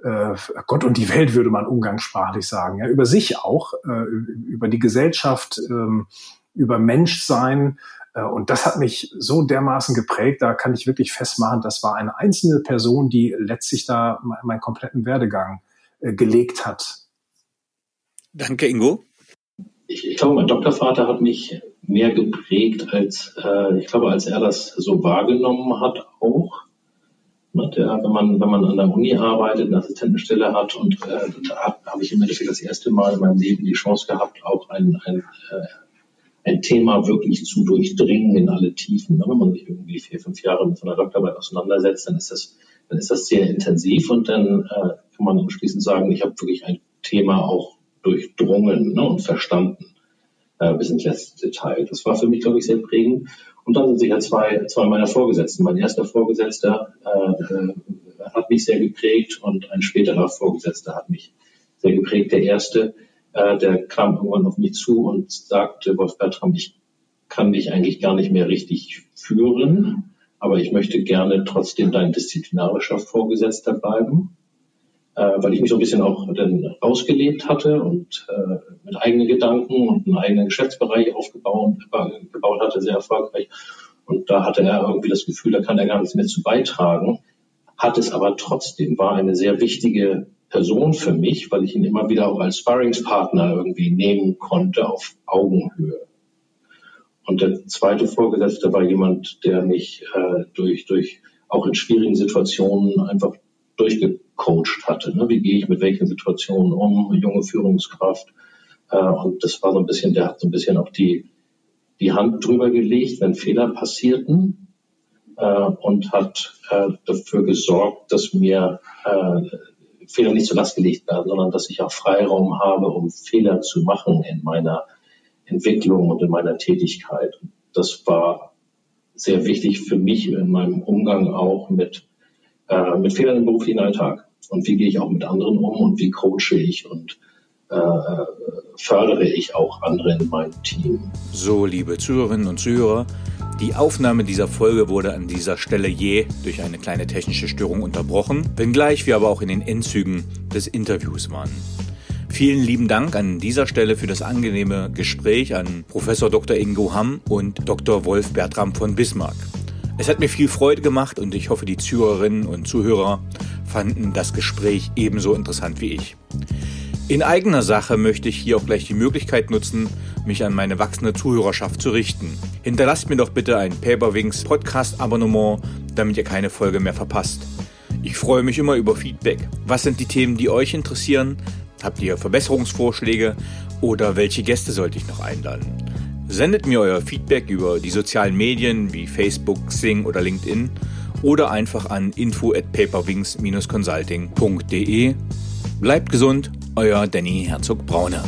äh, Gott und die Welt, würde man umgangssprachlich sagen, ja, über sich auch, äh, über die Gesellschaft, äh, über Menschsein. Äh, und das hat mich so dermaßen geprägt, da kann ich wirklich festmachen, das war eine einzelne Person, die letztlich da meinen kompletten Werdegang äh, gelegt hat. Danke, Ingo ich, ich glaube, mein Doktorvater hat mich mehr geprägt, als äh, ich glaube, als er das so wahrgenommen hat auch. Ne, der, wenn man wenn man an der Uni arbeitet, eine Assistentenstelle hat und äh, da habe ich im Endeffekt das erste Mal in meinem Leben die Chance gehabt, auch ein, ein, äh, ein Thema wirklich zu durchdringen in alle Tiefen. Ne? Wenn man sich irgendwie vier, fünf Jahre mit einer Doktorarbeit auseinandersetzt, dann ist das, dann ist das sehr intensiv und dann äh, kann man anschließend sagen, ich habe wirklich ein Thema auch durchdrungen ne, und verstanden äh, bis ins letzte Detail. Das war für mich, glaube ich, sehr prägend. Und dann sind sicher zwei, zwei meiner Vorgesetzten. Mein erster Vorgesetzter äh, äh, hat mich sehr geprägt und ein späterer Vorgesetzter hat mich sehr geprägt. Der erste, äh, der kam irgendwann auf mich zu und sagte, Wolf Bertram, ich kann dich eigentlich gar nicht mehr richtig führen, aber ich möchte gerne trotzdem dein disziplinarischer Vorgesetzter bleiben äh, weil ich mich so ein bisschen auch dann rausgelebt hatte und äh, mit eigenen Gedanken und einen eigenen Geschäftsbereich aufgebaut gebaut hatte, sehr erfolgreich. Und da hatte er irgendwie das Gefühl, da kann er gar nichts mehr zu beitragen, hat es aber trotzdem, war eine sehr wichtige Person für mich, weil ich ihn immer wieder auch als Sparringspartner irgendwie nehmen konnte auf Augenhöhe. Und der zweite Vorgesetzte war jemand, der mich äh, durch, durch auch in schwierigen Situationen einfach durchgecoacht hatte. Ne? Wie gehe ich mit welchen Situationen um, junge Führungskraft. Äh, und das war so ein bisschen, der hat so ein bisschen auch die, die Hand drüber gelegt, wenn Fehler passierten äh, und hat äh, dafür gesorgt, dass mir äh, Fehler nicht zur Last gelegt werden, sondern dass ich auch Freiraum habe, um Fehler zu machen in meiner Entwicklung und in meiner Tätigkeit. Das war sehr wichtig für mich in meinem Umgang auch mit äh, mit Fehlern im beruflichen Alltag. Und wie gehe ich auch mit anderen um und wie coache ich und äh, fördere ich auch andere in meinem Team. So, liebe Zuhörerinnen und Zuhörer, die Aufnahme dieser Folge wurde an dieser Stelle je durch eine kleine technische Störung unterbrochen, wenngleich wir aber auch in den Endzügen des Interviews waren. Vielen lieben Dank an dieser Stelle für das angenehme Gespräch an Professor Dr. Ingo Hamm und Dr. Wolf Bertram von Bismarck. Es hat mir viel Freude gemacht und ich hoffe, die Zuhörerinnen und Zuhörer fanden das Gespräch ebenso interessant wie ich. In eigener Sache möchte ich hier auch gleich die Möglichkeit nutzen, mich an meine wachsende Zuhörerschaft zu richten. Hinterlasst mir doch bitte ein Paperwings Podcast Abonnement, damit ihr keine Folge mehr verpasst. Ich freue mich immer über Feedback. Was sind die Themen, die euch interessieren? Habt ihr Verbesserungsvorschläge oder welche Gäste sollte ich noch einladen? Sendet mir euer Feedback über die sozialen Medien wie Facebook, Xing oder LinkedIn oder einfach an info at paperwings-consulting.de. Bleibt gesund, euer Danny Herzog Braune.